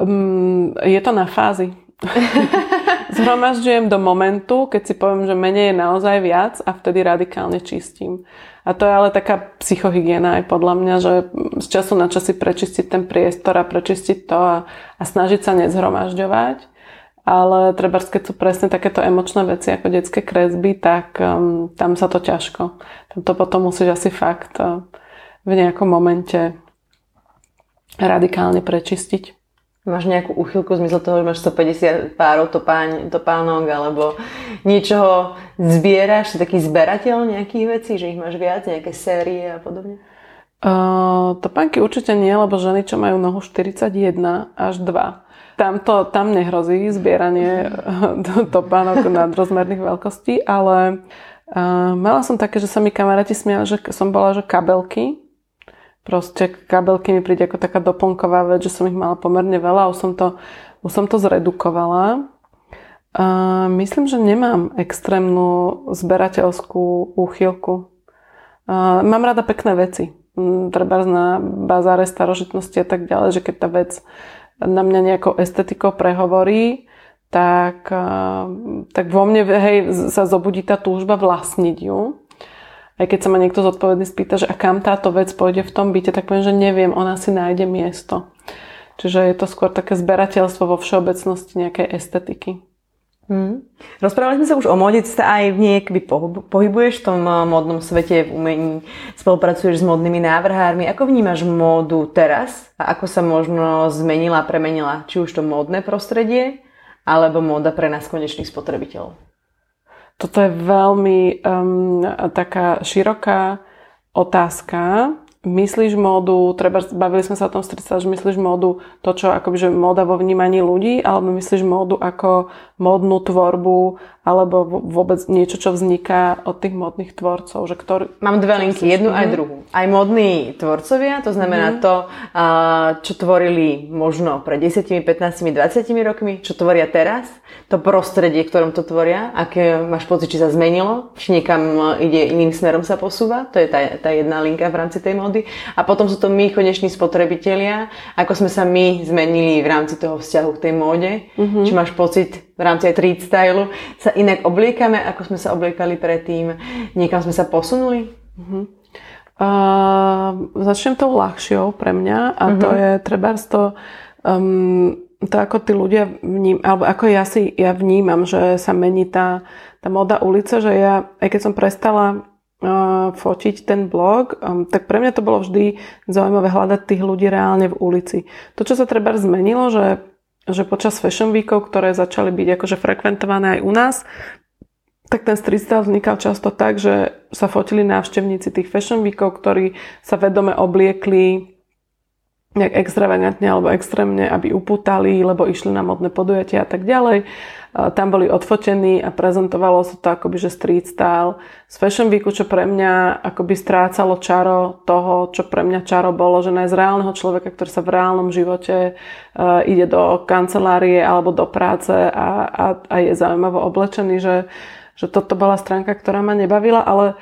Um, je to na fázy. [LAUGHS] Zhromažďujem do momentu, keď si poviem, že menej je naozaj viac a vtedy radikálne čistím. A to je ale taká psychohygiena aj podľa mňa, že z času na čas si prečistiť ten priestor a prečistiť to a, a snažiť sa nezhromažďovať. Ale treba, keď sú presne takéto emočné veci ako detské kresby, tak um, tam sa to ťažko. Tam to potom musíš asi fakt uh, v nejakom momente radikálne prečistiť. Máš nejakú uchylku v zmysle toho, že máš 150 párov topáň, topánok alebo niečoho zbieraš? Si taký zberateľ nejakých vecí, že ich máš viac, nejaké série a podobne? Uh, topánky určite nie, lebo ženy, čo majú nohu 41 až 2, tam, to, tam nehrozí zbieranie [LAUGHS] topánok nadrozmerných veľkostí, ale uh, mala som také, že sa mi kamaráti smiali, že som bola, že kabelky, Proste kabelky mi príde ako taká doplnková vec, že som ich mala pomerne veľa, už som to, už som to zredukovala. A myslím, že nemám extrémnu zberateľskú úchylku. A mám rada pekné veci. Treba na bazáre starožitnosti a tak ďalej, že keď tá vec na mňa nejakou estetikou prehovorí, tak, tak vo mne hej, sa zobudí tá túžba vlastniť ju aj keď sa ma niekto zodpovedný spýta, že a kam táto vec pôjde v tom byte, tak poviem, že neviem, ona si nájde miesto. Čiže je to skôr také zberateľstvo vo všeobecnosti nejakej estetiky. Hmm. Rozprávali sme sa už o móde, ty sa aj v niekby pohybuješ v tom eh, módnom svete, v umení, spolupracuješ s módnymi návrhármi. Ako vnímaš módu teraz a ako sa možno zmenila, premenila či už to módne prostredie, alebo móda pre nás konečných spotrebiteľov? Toto je veľmi um, taká široká otázka. Myslíš módu, treba, bavili sme sa o tom stretať, že myslíš módu to, čo akoby, že móda vo vnímaní ľudí, alebo myslíš módu ako módnu tvorbu alebo vôbec niečo, čo vzniká od tých modných tvorcov. Že ktorý, Mám dve linky, jednu aj mhm. druhú. Aj modní tvorcovia, to znamená mm. to, čo tvorili možno pred 10, 15, 20 rokmi, čo tvoria teraz, to prostredie, ktorom to tvoria, aké máš pocit, či sa zmenilo, či niekam ide iným smerom sa posúva, to je tá, tá jedna linka v rámci tej módy. A potom sú to my, koneční spotrebitelia, ako sme sa my zmenili v rámci toho vzťahu k tej móde, mm-hmm. či máš pocit v rámci aj street stylu sa inak obliekame, ako sme sa obliekali predtým? Niekam sme sa posunuli? Uh-huh. Uh, začnem tou ľahšou pre mňa a uh-huh. to je treba to, um, to ako tí ľudia vním, alebo ako ja si ja vnímam, že sa mení tá, tá moda ulice, že ja, aj keď som prestala uh, fotiť ten blog, um, tak pre mňa to bolo vždy zaujímavé hľadať tých ľudí reálne v ulici. To, čo sa treba zmenilo, že že počas Fashion Weekov, ktoré začali byť akože frekventované aj u nás, tak ten street style vznikal často tak, že sa fotili návštevníci tých Fashion Weekov, ktorí sa vedome obliekli nejak extravagantne alebo extrémne, aby upútali, lebo išli na modné podujatia a tak ďalej. tam boli odfotení a prezentovalo sa to akoby, že street style. Z Fashion Weeku, čo pre mňa akoby strácalo čaro toho, čo pre mňa čaro bolo, že nájsť reálneho človeka, ktorý sa v reálnom živote uh, ide do kancelárie alebo do práce a, a, a je zaujímavo oblečený, že, že toto bola stránka, ktorá ma nebavila, ale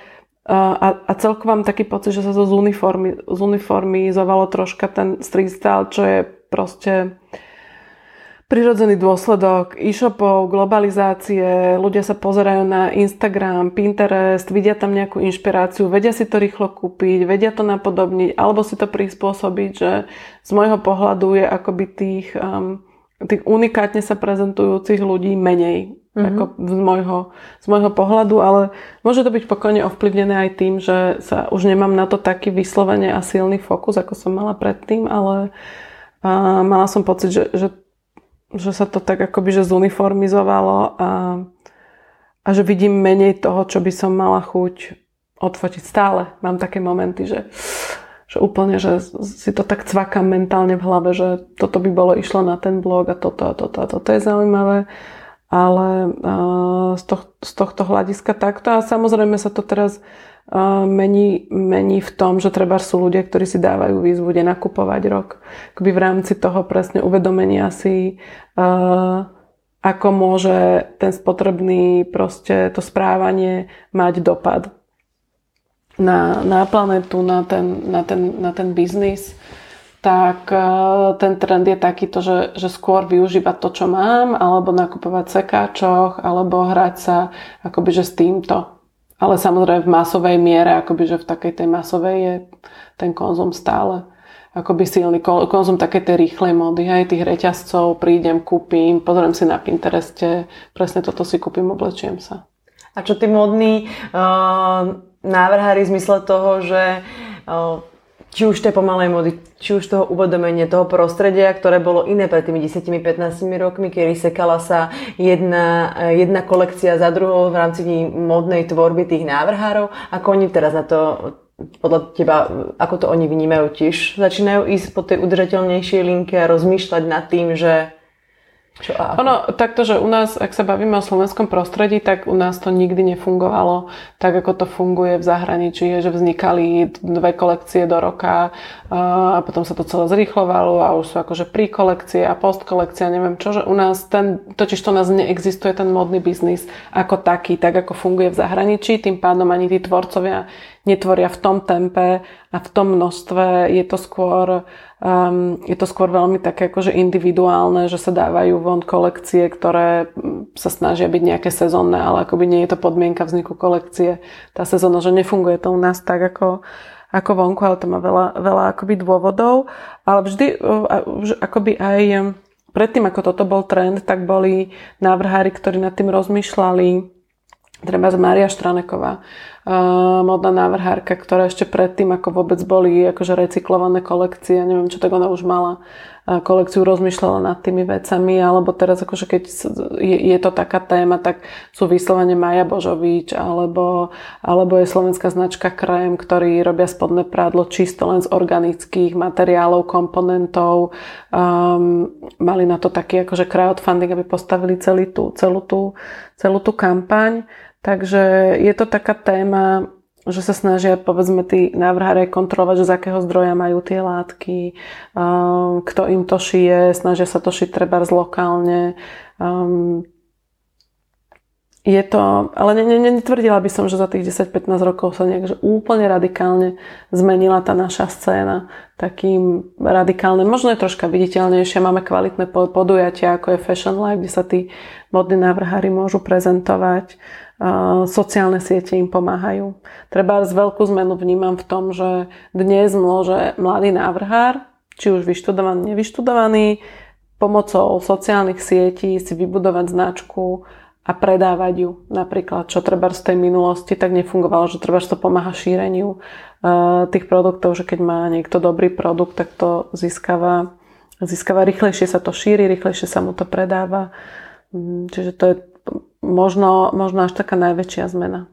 a, a celkovo mám taký pocit, že sa to zuniformi, zuniformizovalo troška ten street style, čo je proste prirodzený dôsledok e-shopov, globalizácie, ľudia sa pozerajú na Instagram, Pinterest, vidia tam nejakú inšpiráciu, vedia si to rýchlo kúpiť, vedia to napodobniť, alebo si to prispôsobiť, že z môjho pohľadu je akoby tých, um, tých unikátne sa prezentujúcich ľudí menej mm-hmm. ako z môjho, z môjho pohľadu, ale môže to byť pokojne ovplyvnené aj tým, že sa už nemám na to taký vyslovene a silný fokus, ako som mala predtým, ale a mala som pocit, že, že, že sa to tak akoby že zuniformizovalo a, a že vidím menej toho, čo by som mala chuť odfotiť stále. Mám také momenty, že, že úplne, že si to tak cvakám mentálne v hlave, že toto by bolo išlo na ten blog a toto a toto a toto je zaujímavé ale z, toh, z tohto hľadiska takto. A samozrejme sa to teraz mení, mení v tom, že treba sú ľudia, ktorí si dávajú výzvu, kde nakupovať rok. Kby v rámci toho presne uvedomenia si, ako môže ten spotrebný proste to správanie mať dopad na, na planetu, na ten, na ten, na ten biznis tak e, ten trend je takýto, že, že skôr využívať to, čo mám, alebo nakupovať sekáčoch, alebo hrať sa akoby, že s týmto. Ale samozrejme v masovej miere, akoby, že v takej tej masovej je ten konzum stále akoby silný konzum také tej rýchlej mody, aj tých reťazcov, prídem, kúpim, pozriem si na Pintereste, presne toto si kúpim, oblečiem sa. A čo tí modní uh, návrhári v zmysle toho, že uh, či už tej pomalej mody, či už toho uvedomenia, toho prostredia, ktoré bolo iné pred tými 10-15 rokmi, kedy sekala sa jedna, jedna kolekcia za druhou v rámci modnej tvorby tých návrhárov, ako oni teraz na to podľa teba, ako to oni vnímajú tiež? Začínajú ísť po tej udržateľnejšej linke a rozmýšľať nad tým, že čo ako? Ono, takto, že u nás, ak sa bavíme o slovenskom prostredí, tak u nás to nikdy nefungovalo tak, ako to funguje v zahraničí, že vznikali dve kolekcie do roka a potom sa to celé zrýchlovalo a už sú akože kolekcie a postkolekcia, neviem čo, že u nás ten, totiž to u nás neexistuje ten modný biznis ako taký, tak ako funguje v zahraničí, tým pádom ani tí tvorcovia netvoria v tom tempe a v tom množstve. Je to skôr, um, je to skôr veľmi také akože individuálne, že sa dávajú von kolekcie, ktoré mm, sa snažia byť nejaké sezónne, ale akoby nie je to podmienka vzniku kolekcie. Tá sezóna, že nefunguje to u nás tak ako, ako vonku, ale to má veľa, veľa akoby dôvodov. Ale vždy akoby aj predtým, ako toto bol trend, tak boli návrhári, ktorí nad tým rozmýšľali treba z Mária Štraneková, modná návrhárka, ktorá ešte predtým, ako vôbec boli akože recyklované kolekcie, neviem, čo tak ona už mala kolekciu, rozmýšľala nad tými vecami, alebo teraz akože keď je, to taká téma, tak sú vyslovene Maja Božovič, alebo, alebo je slovenská značka Krem, ktorí robia spodné prádlo čisto len z organických materiálov, komponentov. Um, mali na to taký akože crowdfunding, aby postavili celý tú, celú, tú, celú tú kampaň. Takže je to taká téma, že sa snažia, povedzme, tí návrhári kontrolovať, že z akého zdroja majú tie látky, um, kto im to šije, snažia sa to šiť treba lokálne. Um, je to, ale netvrdila by som, že za tých 10-15 rokov sa nejak že úplne radikálne zmenila tá naša scéna. Takým radikálnym, možno je troška viditeľnejšie, máme kvalitné podujatia, ako je Fashion Life, kde sa tí modní návrhári môžu prezentovať sociálne siete im pomáhajú. Treba z veľkú zmenu vnímam v tom, že dnes môže mladý návrhár, či už vyštudovaný, nevyštudovaný, pomocou sociálnych sietí si vybudovať značku a predávať ju. Napríklad, čo treba z tej minulosti tak nefungovalo, že treba, to pomáha šíreniu tých produktov, že keď má niekto dobrý produkt, tak to získava, získava rýchlejšie sa to šíri, rýchlejšie sa mu to predáva. Mm, čiže to je možno, možno až taká najväčšia zmena.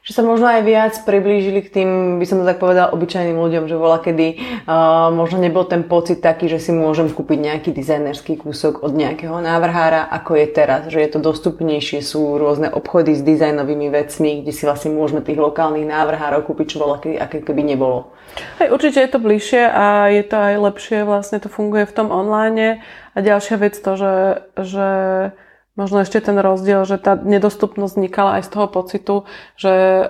že sa možno aj viac priblížili k tým, by som to tak povedal, obyčajným ľuďom, že bola kedy uh, možno nebol ten pocit taký, že si môžem kúpiť nejaký dizajnerský kúsok od nejakého návrhára, ako je teraz, že je to dostupnejšie, sú rôzne obchody s dizajnovými vecmi, kde si vlastne môžeme tých lokálnych návrhárov kúpiť, čo bola kedy, aké keby nebolo. Hej, určite je to bližšie a je to aj lepšie, vlastne to funguje v tom online. A ďalšia vec to, že, že Možno ešte ten rozdiel, že tá nedostupnosť vznikala aj z toho pocitu, že e,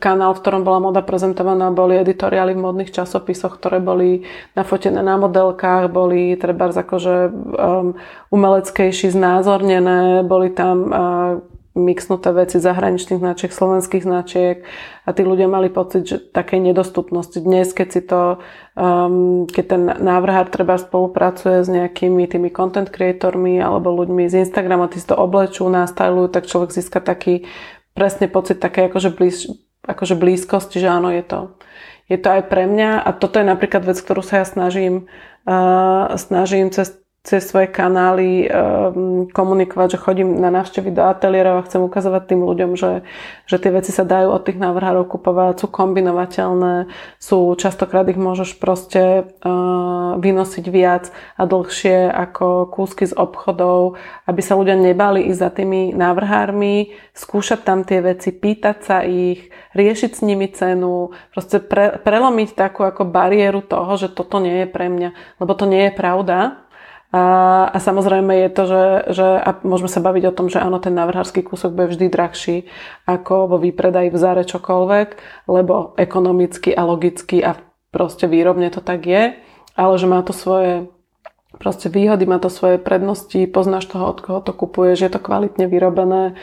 kanál, v ktorom bola moda prezentovaná, boli editoriály v modných časopisoch, ktoré boli nafotené na modelkách, boli treba akože um, umeleckejší, znázornené, boli tam uh, mixnuté veci zahraničných značiek, slovenských značiek a tí ľudia mali pocit, že takej nedostupnosti. Dnes, keď si to, um, keď ten návrhár treba spolupracuje s nejakými tými content creatormi alebo ľuďmi z Instagramu, tí si to oblečú, nastylujú, tak človek získa taký presne pocit také akože, blíž, akože blízkosti, že áno, je to, je to aj pre mňa a toto je napríklad vec, ktorú sa ja snažím, uh, snažím cez cez svoje kanály um, komunikovať, že chodím na návštevy do ateliérov a chcem ukazovať tým ľuďom, že, že tie veci sa dajú od tých návrhárov kupovať, sú kombinovateľné, sú častokrát ich môžeš proste uh, vynosiť viac a dlhšie ako kúsky z obchodov, aby sa ľudia nebali ísť za tými návrhármi, skúšať tam tie veci, pýtať sa ich, riešiť s nimi cenu, proste pre, prelomiť takú ako bariéru toho, že toto nie je pre mňa, lebo to nie je pravda a, a samozrejme je to, že, že a môžeme sa baviť o tom, že áno, ten návrhársky kúsok bude vždy drahší ako vo výpredaji v záre čokoľvek, lebo ekonomicky a logicky a proste výrobne to tak je, ale že má to svoje proste výhody, má to svoje prednosti, poznáš toho, od koho to kupuješ, je to kvalitne vyrobené.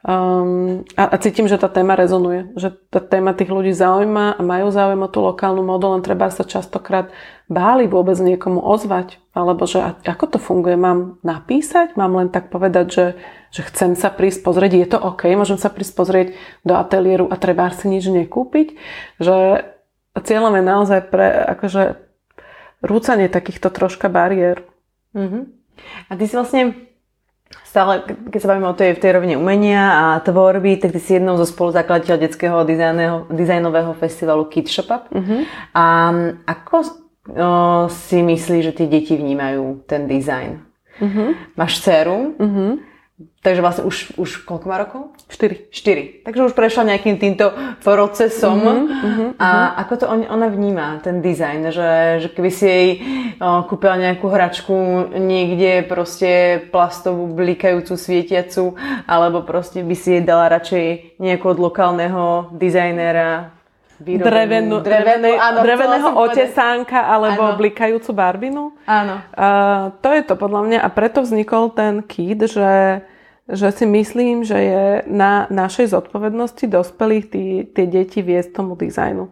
Um, a, a cítim, že tá téma rezonuje, že tá téma tých ľudí zaujíma a majú záujem o tú lokálnu modu, len treba sa častokrát báli vôbec niekomu ozvať, alebo že ako to funguje, mám napísať, mám len tak povedať, že, že chcem sa prísť pozrieť, je to OK, môžem sa prísť pozrieť do ateliéru a treba si nič nekúpiť, že cieľom je naozaj pre akože rúcanie takýchto troška bariér. Mm-hmm. A ty si vlastne stále, keď sa bavíme o tej, v tej rovine umenia a tvorby, tak ty si jednou zo spoluzakladateľ detského dizajnového festivalu Kid Shop Up. Mm-hmm. A ako si myslí, že tie deti vnímajú ten dizajn. Uh-huh. Máš dceru, uh-huh. takže vlastne už, už koľko má rokov? 4. 4. Takže už prešla nejakým týmto procesom. Uh-huh, uh-huh, a ako to on, ona vníma, ten dizajn? Že, že keby si jej o, kúpila nejakú hračku niekde proste plastovú, blikajúcu, svietiacu, alebo proste by si jej dala radšej nejakú od lokálneho dizajnera drevenú, drevenú, áno, dreveného otesánka alebo áno. blikajúcu barbinu. Áno. Uh, to je to podľa mňa a preto vznikol ten kit, že, že si myslím, že je na našej zodpovednosti dospelých tí, tie deti viesť tomu dizajnu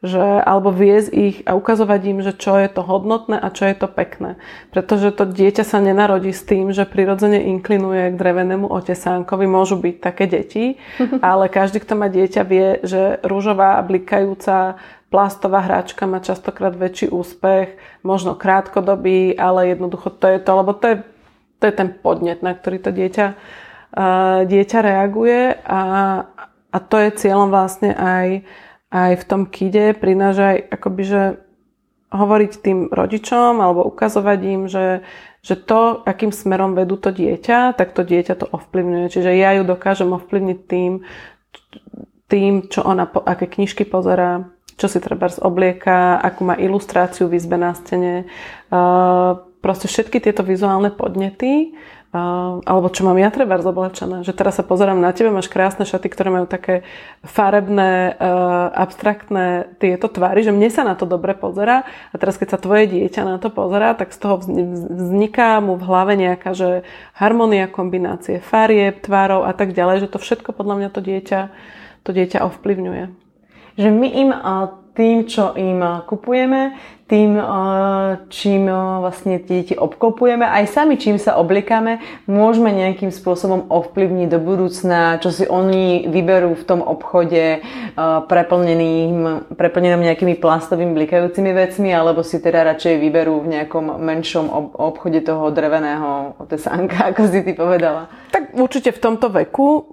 že, alebo viesť ich a ukazovať im, že čo je to hodnotné a čo je to pekné. Pretože to dieťa sa nenarodí s tým, že prirodzene inklinuje k drevenému otesánkovi. Môžu byť také deti, [LAUGHS] ale každý, kto má dieťa, vie, že rúžová blikajúca plastová hračka má častokrát väčší úspech, možno krátkodobý, ale jednoducho to je to, lebo to je, to je ten podnet, na ktorý to dieťa, uh, dieťa reaguje a, a to je cieľom vlastne aj aj v tom kide prináša aj akoby, že hovoriť tým rodičom alebo ukazovať im, že, že to, akým smerom vedú to dieťa, tak to dieťa to ovplyvňuje. Čiže ja ju dokážem ovplyvniť tým, tým čo ona, aké knižky pozerá, čo si treba oblieka, akú má ilustráciu v izbe na stene. Proste všetky tieto vizuálne podnety alebo čo mám ja treba zoblečené. Že teraz sa pozerám na tebe, máš krásne šaty, ktoré majú také farebné, uh, abstraktné tieto tvary, že mne sa na to dobre pozera a teraz keď sa tvoje dieťa na to pozera, tak z toho vzniká mu v hlave nejaká, že harmonia kombinácie farieb, tvárov a tak ďalej, že to všetko podľa mňa to dieťa, to dieťa ovplyvňuje. Že my im tým, čo im kupujeme, tým, čím vlastne tie deti obklopujeme, aj sami čím sa oblikáme, môžeme nejakým spôsobom ovplyvniť do budúcna, čo si oni vyberú v tom obchode preplneným, preplnenom nejakými plastovými blikajúcimi vecmi, alebo si teda radšej vyberú v nejakom menšom obchode toho dreveného otesánka, [LAUGHS] ako si ty povedala. Tak určite v tomto veku.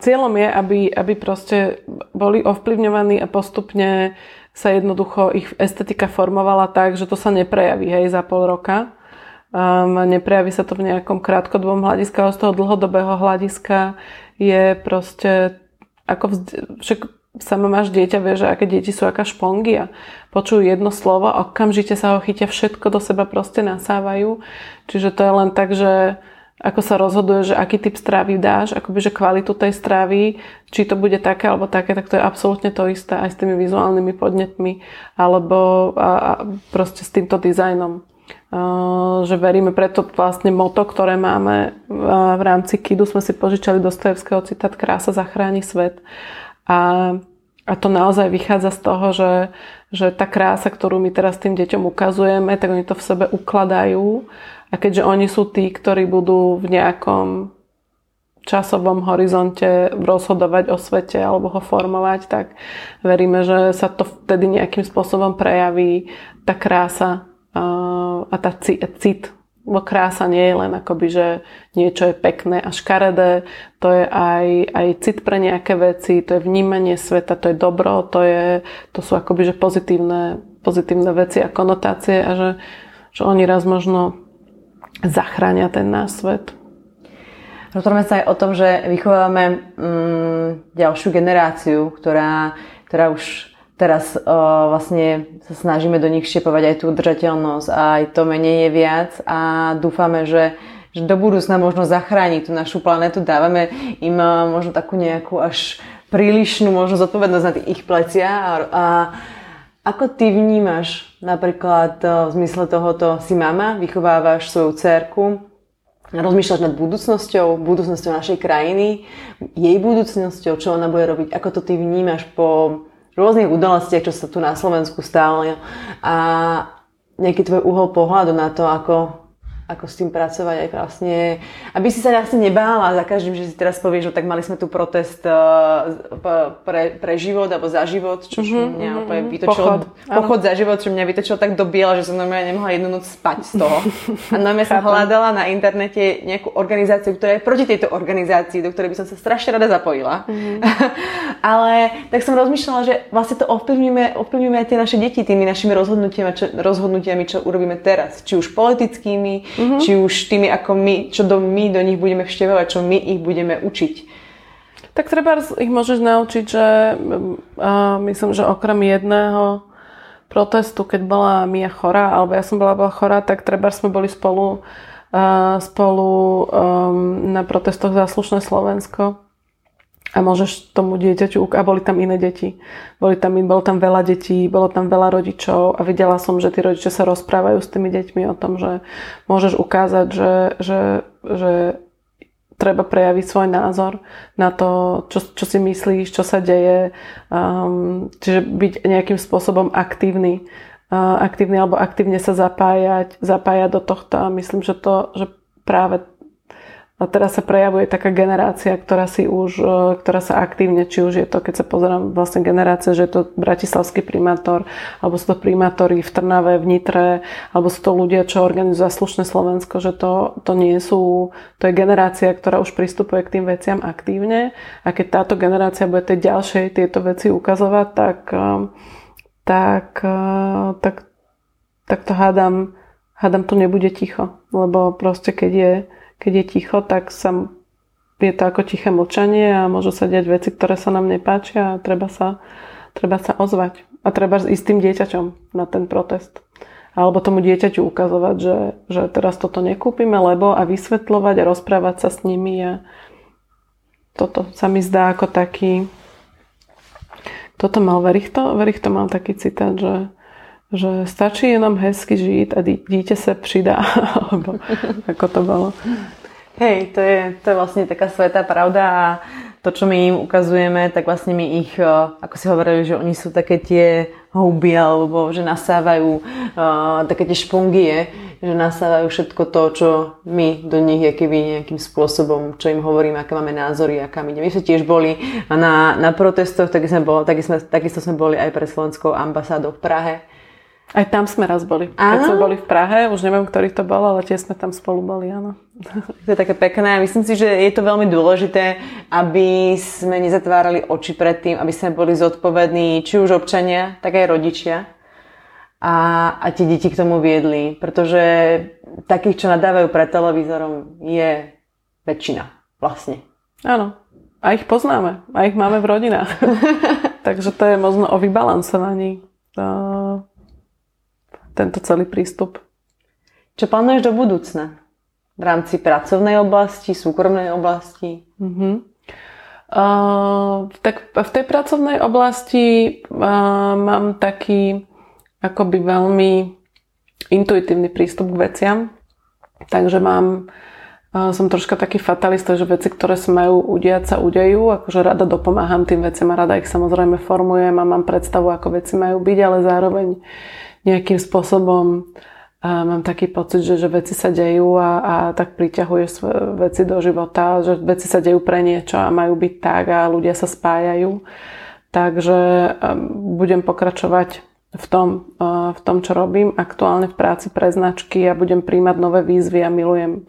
Cieľom je, aby, aby proste boli ovplyvňovaní a postupne sa jednoducho ich estetika formovala tak, že to sa neprejaví hej, za pol roka. Um, neprejaví sa to v nejakom krátkodobom hľadiska, ale z toho dlhodobého hľadiska je proste ako vzde- však sama máš dieťa, vieš, že aké deti sú aká špongia. Počujú jedno slovo okamžite sa ho chytia, všetko do seba proste nasávajú. Čiže to je len tak, že ako sa rozhoduje, že aký typ stravy dáš, akoby, že kvalitu tej stravy, či to bude také alebo také, tak to je absolútne to isté aj s tými vizuálnymi podnetmi alebo a, a proste s týmto dizajnom. Uh, že veríme preto vlastne moto, ktoré máme uh, v rámci KIDu, sme si požičali Dostojevského citát Krása zachráni svet. A, a to naozaj vychádza z toho, že, že tá krása, ktorú my teraz tým deťom ukazujeme, tak oni to v sebe ukladajú a keďže oni sú tí, ktorí budú v nejakom časovom horizonte rozhodovať o svete alebo ho formovať, tak veríme, že sa to vtedy nejakým spôsobom prejaví tá krása a tá cit. Lebo krása nie je len akoby, že niečo je pekné a škaredé, to je aj, aj cit pre nejaké veci, to je vnímanie sveta, to je dobro, to, je, to sú akoby, že pozitívne, pozitívne veci a konotácie a že, že oni raz možno zachránia ten náš svet. Rozprávame sa aj o tom, že vychovávame mm, ďalšiu generáciu, ktorá, ktorá už teraz uh, vlastne sa snažíme do nich štepovať aj tú udržateľnosť a aj to menej je viac a dúfame, že, že do budúcna možno zachrániť tú našu planetu. Dávame im uh, možno takú nejakú až prílišnú možno zodpovednosť na ich plecia a, a ako ty vnímaš napríklad v zmysle tohoto si mama, vychovávaš svoju cerku, rozmýšľaš nad budúcnosťou, budúcnosťou našej krajiny, jej budúcnosťou, čo ona bude robiť, ako to ty vnímaš po rôznych udalostiach, čo sa tu na Slovensku stále. A nejaký tvoj uhol pohľadu na to, ako ako s tým pracovať aj vlastne, aby si sa vlastne nebála za každým, že si teraz povieš, že tak mali sme tu protest uh, pre, pre život alebo za život, čo mm-hmm, mňa mm-hmm, úplne vytočilo, pochod, pochod za život, čo mňa vytočilo tak do biela, že som normálne nemohla jednu noc spať z toho. [LAUGHS] A normálne som hľadala na internete nejakú organizáciu, ktorá je proti tejto organizácii, do ktorej by som sa strašne rada zapojila. Mm-hmm. [LAUGHS] Ale tak som rozmýšľala, že vlastne to ovplyvňujeme, ovplyvňujeme aj tie naše deti tými našimi rozhodnutiami, čo, rozhodnutiami, čo urobíme teraz. Či už politickými, Mm-hmm. Či už tými, ako my, čo do, my do nich budeme vštevovať, čo my ich budeme učiť. Tak treba ich môžeš naučiť, že uh, myslím, že okrem jedného protestu, keď bola Mia chorá, alebo ja som bola, bola chorá, tak treba sme boli spolu, uh, spolu um, na protestoch za slušné Slovensko a môžeš tomu dieťaťu, a boli tam iné deti, boli tam, bolo tam veľa detí, bolo tam veľa rodičov a videla som, že tí rodičia sa rozprávajú s tými deťmi o tom, že môžeš ukázať, že, že, že treba prejaviť svoj názor na to, čo, čo si myslíš, čo sa deje, um, čiže byť nejakým spôsobom aktívny, uh, alebo aktívne sa zapájať, zapájať do tohto. A myslím, že to, že práve a teraz sa prejavuje taká generácia, ktorá si už, e, ktorá sa aktívne, či už je to, keď sa pozerám vlastne generácia, že je to bratislavský primátor, alebo sú to primátori v Trnave, v Nitre, alebo sú to ľudia, čo organizujú slušné Slovensko, že to, to nie sú, to je generácia, ktorá už pristupuje k tým veciam aktívne. A keď táto generácia bude tej ďalšej tieto veci ukazovať, tak, e, tak, e, tak, tak to hádam, hádam to nebude ticho, lebo proste keď je keď je ticho, tak sa, je to ako tiché mlčanie a môžu sa diať veci, ktoré sa nám nepáčia a treba sa, treba sa ozvať. A treba ísť tým dieťaťom na ten protest. Alebo tomu dieťaťu ukazovať, že, že teraz toto nekúpime, lebo a vysvetľovať a rozprávať sa s nimi a toto sa mi zdá ako taký toto mal Verichto, Verichto mal taký citát, že, že stačí jenom hezky žiť a dieťa sa přidá, [LAUGHS] alebo ako to bolo. Hej, to je, to je vlastne taká svetá pravda a to, čo my im ukazujeme, tak vlastne my ich, e, ako si hovorili, že oni sú také tie houby, alebo že nasávajú uh, také tie špungie, že nasávajú všetko to, čo my do nich keby nejakým spôsobom, čo im hovoríme, aké máme názory, aká my. My sme tiež boli na, na protestoch, taky sme bol, taky sme, takisto sme boli aj pre Slovenskou ambasádou v Prahe aj tam sme raz boli. Keď sme boli v Prahe, už neviem, ktorý to bol, ale tiež sme tam spolu boli, áno. To je také pekné myslím si, že je to veľmi dôležité, aby sme nezatvárali oči pred tým, aby sme boli zodpovední, či už občania, tak aj rodičia. A, a tie deti k tomu viedli, pretože takých, čo nadávajú pred televízorom, je väčšina vlastne. Áno. A ich poznáme. A ich máme v rodinách. [LAUGHS] Takže to je možno o vybalansovaní tento celý prístup. Čo plánuješ do budúcna? V rámci pracovnej oblasti, súkromnej oblasti? Uh-huh. Uh, tak v tej pracovnej oblasti uh, mám taký akoby veľmi intuitívny prístup k veciam. Takže mám, som troška taký fatalista, že veci, ktoré sa majú udiať, sa udejú. Akože rada dopomáham tým veciam a rada ich samozrejme formujem a mám predstavu, ako veci majú byť, ale zároveň nejakým spôsobom a mám taký pocit, že, že veci sa dejú a, a tak priťahuješ veci do života, že veci sa dejú pre niečo a majú byť tak a ľudia sa spájajú. Takže budem pokračovať v tom, v tom, čo robím aktuálne v práci pre značky a budem príjmať nové výzvy a milujem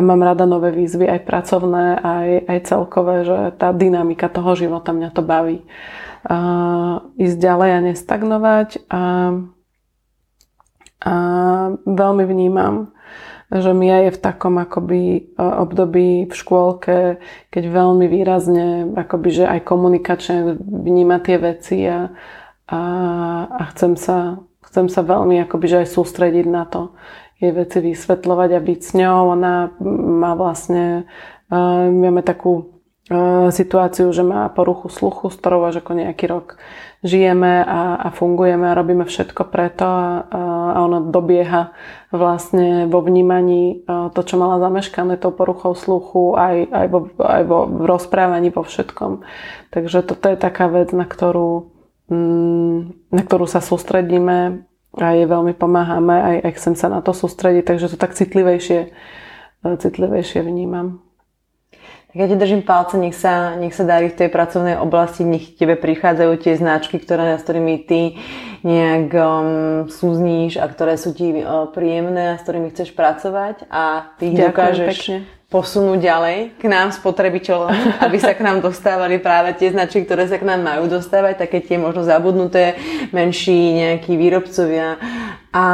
mám rada nové výzvy, aj pracovné, aj, aj celkové, že tá dynamika toho života mňa to baví. Uh, ísť ďalej a nestagnovať a a veľmi vnímam, že Mia je v takom akoby e, období v škôlke, keď veľmi výrazne akoby, že aj komunikačne vníma tie veci a, a, a chcem, sa, chcem sa veľmi akoby, že aj sústrediť na to, jej veci vysvetľovať a byť s ňou. Ona má vlastne, uh, máme takú situáciu, že má poruchu sluchu, s ktorou až ako nejaký rok žijeme a, a fungujeme a robíme všetko preto a, a ona dobieha vlastne vo vnímaní to, čo mala zameškané tou poruchou sluchu, aj, aj, vo, aj vo v rozprávaní, vo všetkom. Takže toto je taká vec, na ktorú, mm, na ktorú sa sústredíme a jej veľmi pomáhame, aj, aj chcem sa na to sústrediť, takže to tak citlivejšie, citlivejšie vnímam. Tak ja ti držím palce, nech sa, nech sa darí v tej pracovnej oblasti, nech tebe prichádzajú tie značky, ktoré, s ktorými ty nejak um, súzníš a ktoré sú ti uh, príjemné a s ktorými chceš pracovať. A ty ich dokážeš pekne posunúť ďalej k nám spotrebiteľom, [LAUGHS] aby sa k nám dostávali práve tie značky, ktoré sa k nám majú dostávať, také tie možno zabudnuté menší nejakí výrobcovia a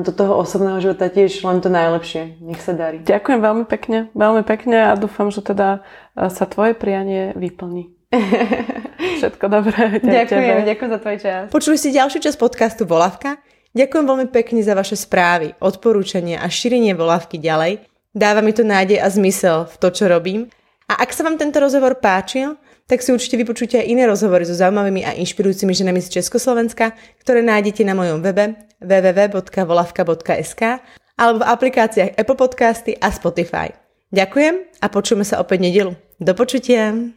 do toho osobného života tiež len to najlepšie. Nech sa darí. Ďakujem veľmi pekne, veľmi pekne a dúfam, že teda e, sa tvoje prianie vyplní. [LAUGHS] Všetko dobré. Ďakujem, ďakujem za tvoj čas. Počuli ste ďalšiu časť podcastu Volavka? Ďakujem veľmi pekne za vaše správy, odporúčania a šírenie Volavky ďalej. Dáva mi to nádej a zmysel v to, čo robím. A ak sa vám tento rozhovor páčil, tak si určite vypočujte aj iné rozhovory so zaujímavými a inšpirujúcimi ženami z Československa, ktoré nájdete na mojom webe www.volavka.sk alebo v aplikáciách Apple Podcasty a Spotify. Ďakujem a počujeme sa opäť nedelu. Do počutia!